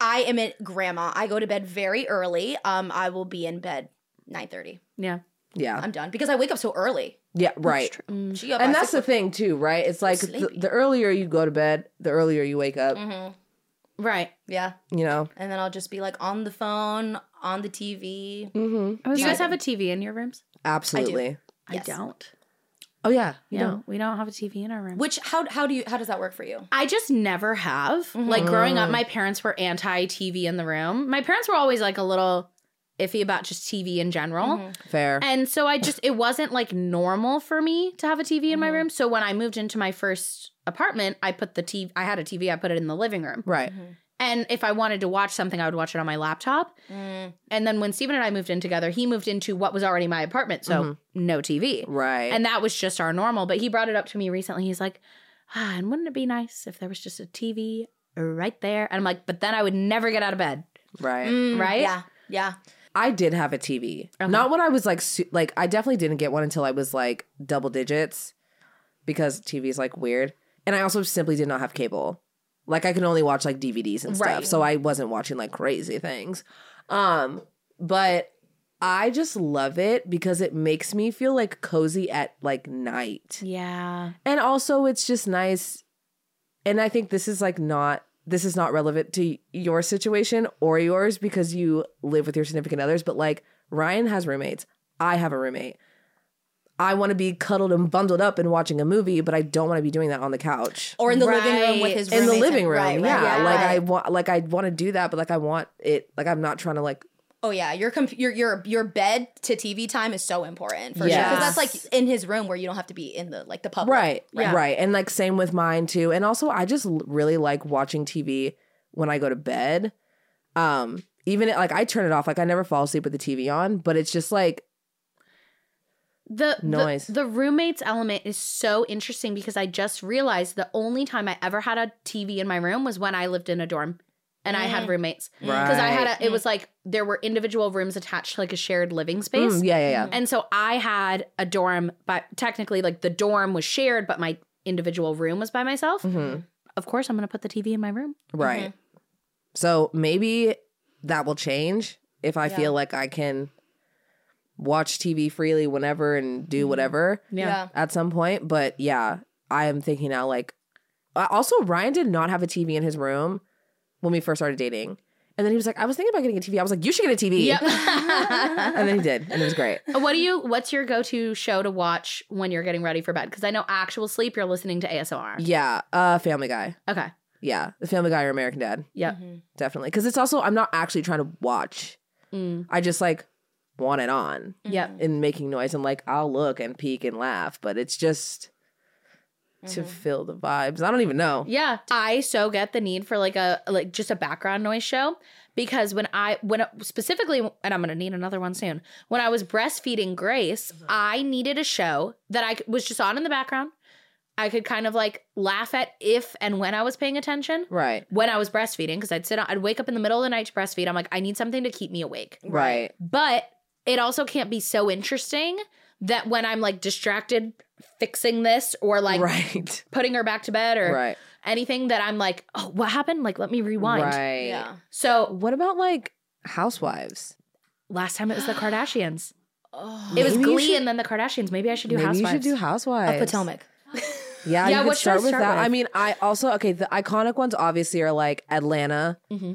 Speaker 4: I am at grandma. I go to bed very early. Um, I will be in bed nine thirty.
Speaker 2: Yeah.
Speaker 3: Yeah.
Speaker 4: I'm done because I wake up so early.
Speaker 3: Yeah, right. Mm.
Speaker 4: She up by
Speaker 3: And that's the thing too, right? It's like the, the earlier you go to bed, the earlier you wake up. Mm-hmm.
Speaker 2: Right.
Speaker 4: yeah,
Speaker 3: You know.
Speaker 4: and then I'll just be like on the phone, on the TV.
Speaker 3: Mm-hmm.
Speaker 2: Do you guys have a TV in your rooms?
Speaker 3: Absolutely.
Speaker 4: Yes.
Speaker 2: I don't.
Speaker 3: Oh yeah. You
Speaker 2: No,
Speaker 3: know.
Speaker 2: we don't have a TV in our room.
Speaker 4: Which how how do you how does that work for you?
Speaker 2: I just never have. Like growing up, mm. my parents were anti TV in the room. My parents were always like a little iffy about just TV in general. Mm-hmm.
Speaker 3: Fair.
Speaker 2: And so I just, it wasn't like normal for me to have a TV in my mm-hmm. room. So when I moved into my first apartment, I put the TV, I had a TV, I put it in the living room.
Speaker 3: right. Mm-hmm.
Speaker 2: And if I wanted to watch something, I would watch it on my laptop.
Speaker 4: Mm.
Speaker 2: And then when Steven and I moved in together, he moved into what was already my apartment. So no TV.
Speaker 3: Right.
Speaker 2: And that was just our normal. But he brought it up to me recently. He's like, ah, and wouldn't it be nice if there was just a TV right there? And I'm like, but then I would never get out of bed.
Speaker 3: right.
Speaker 2: Mm, right?
Speaker 4: Yeah, yeah.
Speaker 3: I did have a TV. Not when I was like su- like I definitely didn't get one until I was like double digits because TV is like weird. And I also simply did not have cable. Like I could only watch like DVDs and stuff.
Speaker 2: Right.
Speaker 3: So I wasn't watching like crazy things. Um but I just love it because it makes me feel like cozy at like night.
Speaker 2: Yeah.
Speaker 3: And also it's just nice and I think this is like not this is not relevant to your situation or yours because you live with your significant others, but like Ryan has roommates. I have a roommate. I want to be cuddled and bundled up and watching a movie, but I don't want to be doing that on the couch.
Speaker 4: Or in the living room with
Speaker 2: Right.
Speaker 4: his
Speaker 3: in the living room.
Speaker 4: right, right,
Speaker 3: yeah.
Speaker 4: right,
Speaker 3: Like I want like I want to do that, but like I want it like I'm not trying to like
Speaker 4: Oh yeah, your comp- your your your bed to TV time is so important for sure because that's like in his room where you don't have to be in the like the public.
Speaker 3: Right, right. And like same with mine too. And also I just l- really like watching TV when I go to bed. Um even like I turn it off. Like I never fall asleep with the TV on, but it's just like
Speaker 2: The, the-
Speaker 3: Noise.
Speaker 2: The, roommates element is so interesting because I just realized the only time I ever had a TV in my room was when I lived in a dorm and I had roommates. Because I had a, it was like there were individual rooms attached to like a shared living space.
Speaker 3: Mm, yeah, yeah, yeah.
Speaker 2: And so I had a dorm, but technically, like the dorm was shared, but my individual room was by myself.
Speaker 3: Mm-hmm.
Speaker 2: Of course, I'm going to put the TV in my room.
Speaker 3: Right. So maybe that will change if I feel like I can watch TV freely whenever and do whatever
Speaker 4: Yeah.
Speaker 3: at some point. But yeah, I am thinking now like also Ryan did not have a TV in his room when we first started dating. And then he was like, I was thinking about getting a TV. I was like, you should get a TV. and then he did. And it was great.
Speaker 2: What do you? What's your go-to show to watch when you're getting ready for bed? Because I know actual sleep, you're listening to ASMR.
Speaker 3: Yeah. Uh Family Guy.
Speaker 2: Okay.
Speaker 3: Yeah. The Family Guy or American Dad.
Speaker 2: Yep. Mm-hmm.
Speaker 3: Definitely. Because it's also I'm not actually trying to watch. Mm. I just like want it on. Mm-hmm.
Speaker 2: Yep.
Speaker 3: and making noise and like I'll look and peek and laugh, but it's just to mm-hmm. fill the vibes. I don't even know.
Speaker 2: Yeah, I so get the need for like a like just a background noise show because when I when specifically and I'm gonna need another one soon. When I was breastfeeding Grace, mm-hmm. I needed a show that I was just on in the background. I could kind of like laugh at if and when I was paying attention.
Speaker 3: Right.
Speaker 2: When I was breastfeeding, because I'd sit on, I'd wake up in the middle of the night to breastfeed. I'm like, I need something to keep me awake.
Speaker 3: Right.
Speaker 2: But it also can't be so interesting that when I'm like distracted fixing this or like
Speaker 3: Right.
Speaker 2: putting her back to bed or
Speaker 3: Right.
Speaker 2: anything that I'm like, oh, what happened? Like, let me rewind.
Speaker 3: Right.
Speaker 4: Yeah.
Speaker 2: So
Speaker 3: What about like housewives?
Speaker 2: last time it was the Kardashians. it was Glee
Speaker 3: should-
Speaker 2: and then the Kardashians. Maybe I should do
Speaker 3: Maybe
Speaker 2: Housewives.
Speaker 3: you should do housewives.
Speaker 4: Potomac.
Speaker 3: Yeah,
Speaker 2: Yeah,
Speaker 3: you could
Speaker 2: what should I
Speaker 3: start with
Speaker 2: start
Speaker 3: that.
Speaker 2: with?
Speaker 3: I mean, I also okay. The iconic ones obviously are like Atlanta,
Speaker 2: Mm-hmm.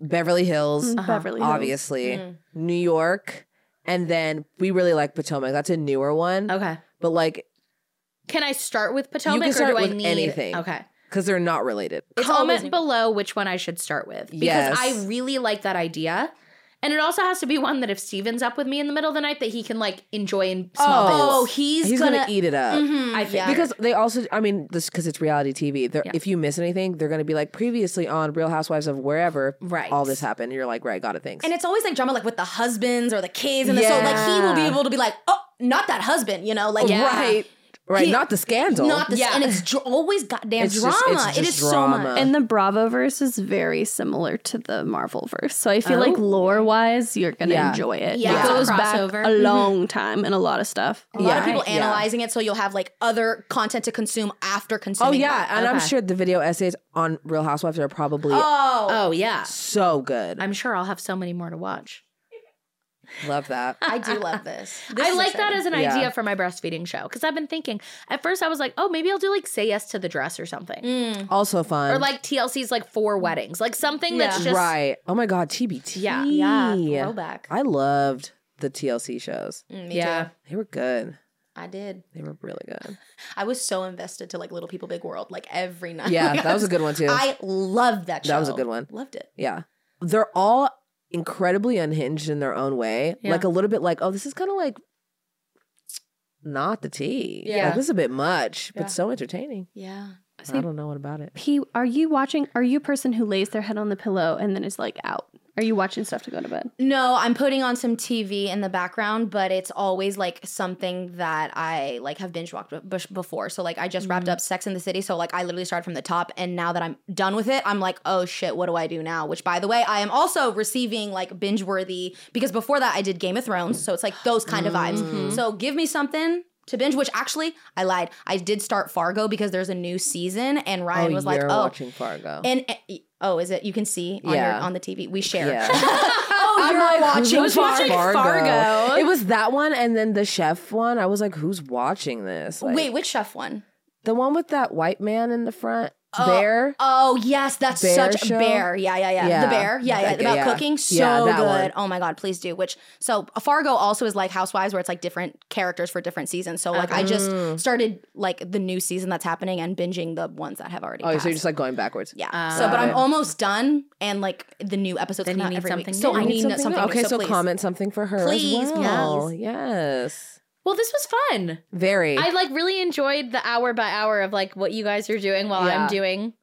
Speaker 3: Beverly Hills,
Speaker 2: Uh-huh.
Speaker 5: Beverly Hills.
Speaker 3: obviously,
Speaker 2: Mm.
Speaker 3: New York, and then we really like Potomac. That's a newer one.
Speaker 2: Okay.
Speaker 3: But like
Speaker 2: Can I start with Potomac
Speaker 3: can start
Speaker 2: or do
Speaker 3: with
Speaker 2: I need
Speaker 3: anything.
Speaker 2: Okay.
Speaker 3: because they're not related.
Speaker 2: Comment below which one I should start with because
Speaker 3: Yes.
Speaker 2: I really like that idea. And it also has to be one that if Steven's up with me in the middle of the night, that he can like enjoy in small
Speaker 4: Oh,
Speaker 2: bits.
Speaker 4: Oh, he's,
Speaker 3: He's
Speaker 4: gonna,
Speaker 3: gonna, eat it up. Mm-hmm.
Speaker 2: I think.
Speaker 3: Because they also, I mean, this because it's reality TV.
Speaker 2: Yeah.
Speaker 3: If you miss anything, they're going to be like previously on Real Housewives of wherever.
Speaker 2: Right.
Speaker 3: All this happened. You're like, right, got it. Thanks.
Speaker 4: and it's always like drama like with the husbands or the kids and the, so like he will be able to be like, oh, not that husband, you know, like oh,
Speaker 3: right, right.
Speaker 4: He-
Speaker 3: not the scandal.
Speaker 4: not the
Speaker 2: Yeah.
Speaker 4: and it's dr- always goddamn
Speaker 3: It's just-
Speaker 4: drama.
Speaker 3: it's just
Speaker 4: is
Speaker 3: drama.
Speaker 4: so much.
Speaker 5: And the Bravo verse is very similar to the Marvel verse, So I feel like
Speaker 3: Oh.
Speaker 5: lore wise, you're going to
Speaker 3: Yeah.
Speaker 5: enjoy it.
Speaker 2: Yeah.
Speaker 5: It
Speaker 2: It's a
Speaker 5: goes back a mm-hmm. long time and a lot of stuff.
Speaker 4: a lot of people
Speaker 3: Yeah.
Speaker 4: analyzing it, so you'll have like other content to consume after consuming.
Speaker 3: oh yeah,
Speaker 4: that.
Speaker 3: and I'm sure the video essays on Real Housewives are probably
Speaker 4: Oh,
Speaker 2: Oh, yeah.
Speaker 3: so good.
Speaker 2: I'm sure I'll have so many more to watch.
Speaker 3: Love that.
Speaker 4: I do love this. This
Speaker 2: I
Speaker 4: is
Speaker 2: like that as an
Speaker 3: Yeah.
Speaker 2: idea for my breastfeeding show because I've been thinking. At first, I was like, oh, maybe I'll do like say yes to the dress or something,
Speaker 3: Also fun.
Speaker 2: or like TLC's like four weddings, like something that's just
Speaker 3: right. Oh my god, TBT.
Speaker 2: Yeah.
Speaker 4: Yeah, throwback.
Speaker 3: I loved the TLC shows.
Speaker 4: Mm, me
Speaker 2: Yeah.
Speaker 4: too.
Speaker 3: They were good.
Speaker 4: I did.
Speaker 3: They were really good.
Speaker 4: I was so invested to like Little People Big World, like every night.
Speaker 3: Yeah, that was a good one too.
Speaker 4: I loved that show.
Speaker 3: That was a good one.
Speaker 4: Loved it.
Speaker 3: Yeah. They're all incredibly unhinged in their own way.
Speaker 2: Yeah.
Speaker 3: Like a little bit like, oh, this is kind of like not the tea.
Speaker 2: Yeah.
Speaker 3: Like, this is a bit much,
Speaker 4: Yeah.
Speaker 3: but so entertaining.
Speaker 4: Yeah.
Speaker 3: I don't know what about it.
Speaker 5: P, are you watching? Are you a person who lays their head on the pillow and then is like out? Are you watching stuff to go to bed?
Speaker 4: No, I'm putting on some TV in the background, but it's always like something that I like have binge watched b- before. So like I just wrapped mm-hmm. up Sex in the City, so like I literally started from the top, and now that I'm done with it, I'm like, oh shit, what do I do now? Which by the way, I am also receiving like binge worthy because before that I did Game of Thrones, so it's like those kind of vibes. Mm-hmm. So give me something. To binge, which actually I lied. I did start Fargo because there's a new season, and Ryan
Speaker 3: oh,
Speaker 4: was like,
Speaker 3: you're
Speaker 4: "Oh,
Speaker 3: watching Fargo.
Speaker 4: and uh, oh, is it? You can see on
Speaker 3: Yeah.
Speaker 4: your on the TV. We share.
Speaker 3: yeah.
Speaker 4: oh, you're
Speaker 3: like,
Speaker 4: watching,
Speaker 3: who's
Speaker 4: Fargo.
Speaker 2: Fargo.
Speaker 3: It was that one and then the chef one. I was like, who's watching this? Like,
Speaker 4: Wait, which chef one?
Speaker 3: the one with that white man in the front,
Speaker 4: Oh,
Speaker 3: bear.
Speaker 4: Oh yes, that's
Speaker 3: Bear
Speaker 4: such
Speaker 3: show?
Speaker 4: a bear. Yeah, yeah, yeah,
Speaker 3: Yeah.
Speaker 4: The bear. Yeah, yeah.
Speaker 3: Okay,
Speaker 4: About
Speaker 3: yeah.
Speaker 4: cooking, so
Speaker 3: Yeah,
Speaker 4: good.
Speaker 3: one.
Speaker 4: Oh my god, please do. Which so Fargo also is like Housewives, where it's like different characters for different seasons. So like I just mm. started like the new season that's happening and binging the ones that have already.
Speaker 3: Oh,
Speaker 4: passed.
Speaker 3: so you're just like going backwards.
Speaker 4: yeah. Ah. so, but I'm almost done, and like the new episodes
Speaker 2: Then
Speaker 4: come
Speaker 2: you
Speaker 4: out
Speaker 2: need
Speaker 4: every
Speaker 2: something
Speaker 4: week. So. I
Speaker 2: You
Speaker 4: need something,
Speaker 3: new.
Speaker 4: new.
Speaker 3: Okay, so,
Speaker 4: please.
Speaker 3: comment something for her
Speaker 4: Please,
Speaker 3: as well. Yes,
Speaker 2: Well, this was fun.
Speaker 3: very.
Speaker 2: I like really enjoyed the hour by hour of like what you guys are doing while
Speaker 3: Yeah.
Speaker 2: I'm doing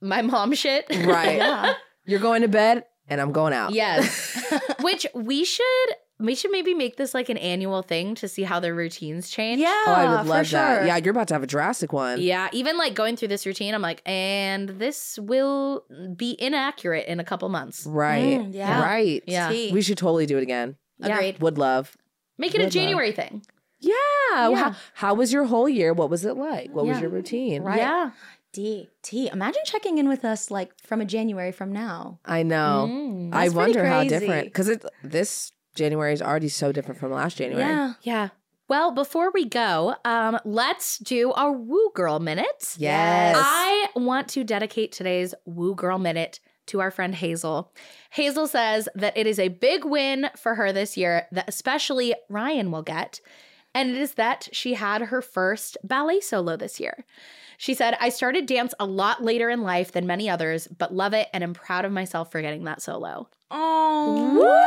Speaker 2: my mom shit.
Speaker 3: right.
Speaker 4: Yeah.
Speaker 3: You're going to bed, and I'm going out.
Speaker 2: Yes. Which we should we should maybe make this like an annual thing to see how their routines change.
Speaker 4: Yeah,
Speaker 3: Oh, I would
Speaker 4: for
Speaker 3: love that.
Speaker 4: sure.
Speaker 3: Yeah, you're about to have a drastic one.
Speaker 2: Yeah, even like going through this routine, I'm like, and this will be inaccurate in a couple months.
Speaker 3: Right.
Speaker 4: Mm, yeah.
Speaker 3: Right.
Speaker 2: Yeah.
Speaker 4: Tea.
Speaker 3: We should totally do it again.
Speaker 4: Agreed.
Speaker 3: Would love.
Speaker 2: Make it a
Speaker 3: Would love.
Speaker 2: January thing.
Speaker 3: Yeah.
Speaker 2: Yeah.
Speaker 3: How, how was your whole year? What was it like? What was your routine?
Speaker 4: Right.
Speaker 2: Yeah.
Speaker 4: D T. Imagine checking in with us like from a January from now.
Speaker 3: I know.
Speaker 2: Mm.
Speaker 3: I wonder how different because it this January is already so different from last January.
Speaker 4: Yeah.
Speaker 2: Yeah. Well, before we go, um, let's do a Woo Girl Minute.
Speaker 3: Yes.
Speaker 2: I want to dedicate today's Woo Girl Minute to our friend Hazel. Hazel says that it is a big win for her this year that especially Riayn will get. And it is that she had her first ballet solo this year. She said, I started dance a lot later in life than many others, but love it and am proud of myself for getting that solo.
Speaker 4: Oh.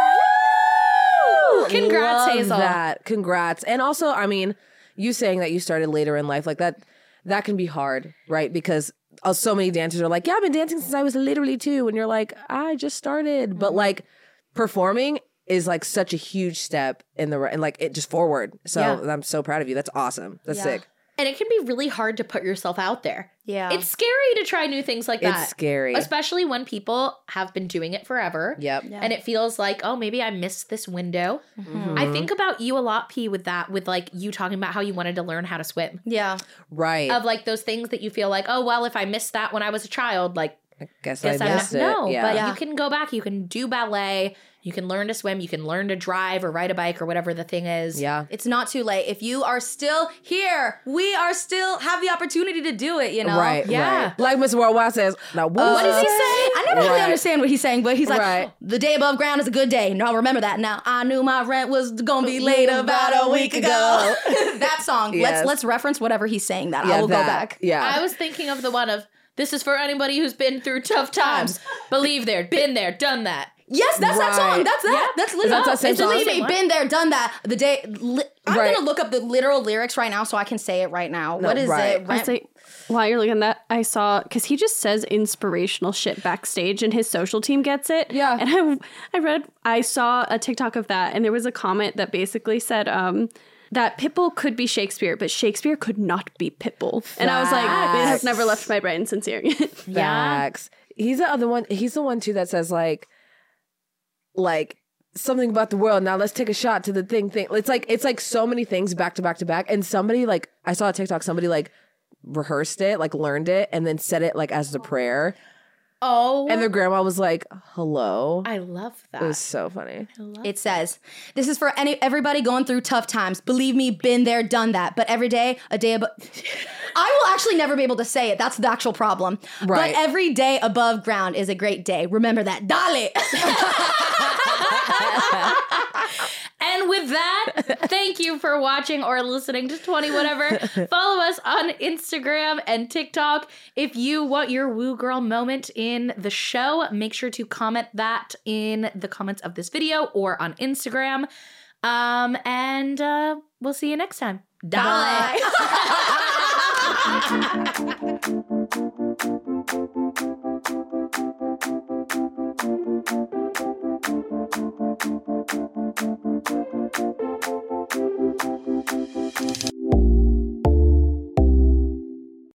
Speaker 2: Congrats,
Speaker 3: Love
Speaker 2: Hazel.
Speaker 3: That. Congrats. And also, I mean, you saying that you started later in life, like that, that can be hard, right? Because uh, so many dancers are like, yeah, I've been dancing since I was literally two. And you're like, I just started. But
Speaker 2: Mm-hmm.
Speaker 3: like performing is like such a huge step in the, right and like it just forward. So
Speaker 2: Yeah.
Speaker 3: I'm so proud of you. That's awesome. That's
Speaker 4: Yeah.
Speaker 3: sick.
Speaker 2: And it can be really hard to put yourself out there.
Speaker 4: Yeah.
Speaker 2: It's scary to try new things like that.
Speaker 3: It's scary.
Speaker 2: Especially when people have been doing it forever.
Speaker 3: Yep.
Speaker 4: Yeah.
Speaker 2: And it feels like, oh, maybe I missed this window.
Speaker 3: Mm-hmm.
Speaker 2: I think about you a lot, P, with that, with like you talking about how you wanted to learn how to swim.
Speaker 4: yeah.
Speaker 3: Right.
Speaker 2: Of like those things that you feel like, oh, well, if I missed that when I was a child, like,
Speaker 3: guess,
Speaker 2: guess
Speaker 3: I
Speaker 2: I'm
Speaker 3: missed
Speaker 2: not.
Speaker 3: it.
Speaker 2: No,
Speaker 3: yeah.
Speaker 2: but
Speaker 4: Yeah.
Speaker 2: you can go back. You can do ballet. You can learn to swim. You can learn to drive or ride a bike or whatever the thing is.
Speaker 3: yeah.
Speaker 4: It's not too late. If you are still here, we are still have the opportunity to do it, you know?
Speaker 3: Right.
Speaker 2: Yeah.
Speaker 3: Right. Like Mr. Worldwide says, now what,
Speaker 4: What does he say? I never really understand what he's saying, but he's like,
Speaker 3: Right.
Speaker 4: the day above ground is a good day. No, I remember that. Now I knew my rent was gonna be late about a week ago. that song.
Speaker 3: Yes.
Speaker 4: Let's let's reference whatever he's saying that.
Speaker 3: Yeah,
Speaker 4: I will
Speaker 3: that.
Speaker 4: go back.
Speaker 3: Yeah.
Speaker 2: I was thinking of the one of, this is for anybody who's been through tough times. Believe there, been there, done that.
Speaker 4: Yes, that's that song. That's that. That's literally
Speaker 3: that that same
Speaker 4: it's
Speaker 3: song?
Speaker 4: literally
Speaker 2: Same
Speaker 4: been there, done that. The day li- I'm
Speaker 3: Right.
Speaker 4: gonna look up the literal lyrics right now so I can say it right now. what is
Speaker 3: right.
Speaker 4: it?
Speaker 5: I
Speaker 4: Rent-
Speaker 5: say, while you're looking at that, I saw because he just says inspirational shit backstage, and his social team gets it.
Speaker 3: Yeah.
Speaker 5: and I, I read, I saw a TikTok of that, and there was a comment that basically said, um, that Pitbull could be Shakespeare, but Shakespeare could not be Pitbull. And I was like, it has never left my brain since hearing it.
Speaker 3: Facts. He's the other one. He's the one too that says like, like something about the world. Now let's take a shot to the thing. Thing. It's like it's like so many things back to back to back. And somebody like I saw a TikTok. Somebody like rehearsed it, like learned it, and then said it like as the prayer.
Speaker 2: Oh,
Speaker 3: And their grandma was like, hello.
Speaker 2: I love that.
Speaker 3: It was so funny.
Speaker 4: It says, "This is for any everybody going through tough times. Believe me, been there, done that. But every day, a day above. I will actually never be able to say it. That's the actual problem.
Speaker 3: Right.
Speaker 4: But every day above ground is a great day. Remember that. Dale.
Speaker 2: And with that, thank you for watching or listening to 20 whatever. Follow us on Instagram and TikTok. If you want your woo girl moment in the show, make sure to comment that in the comments of this video or on Instagram. Um, and uh, we'll see you next time. Bye.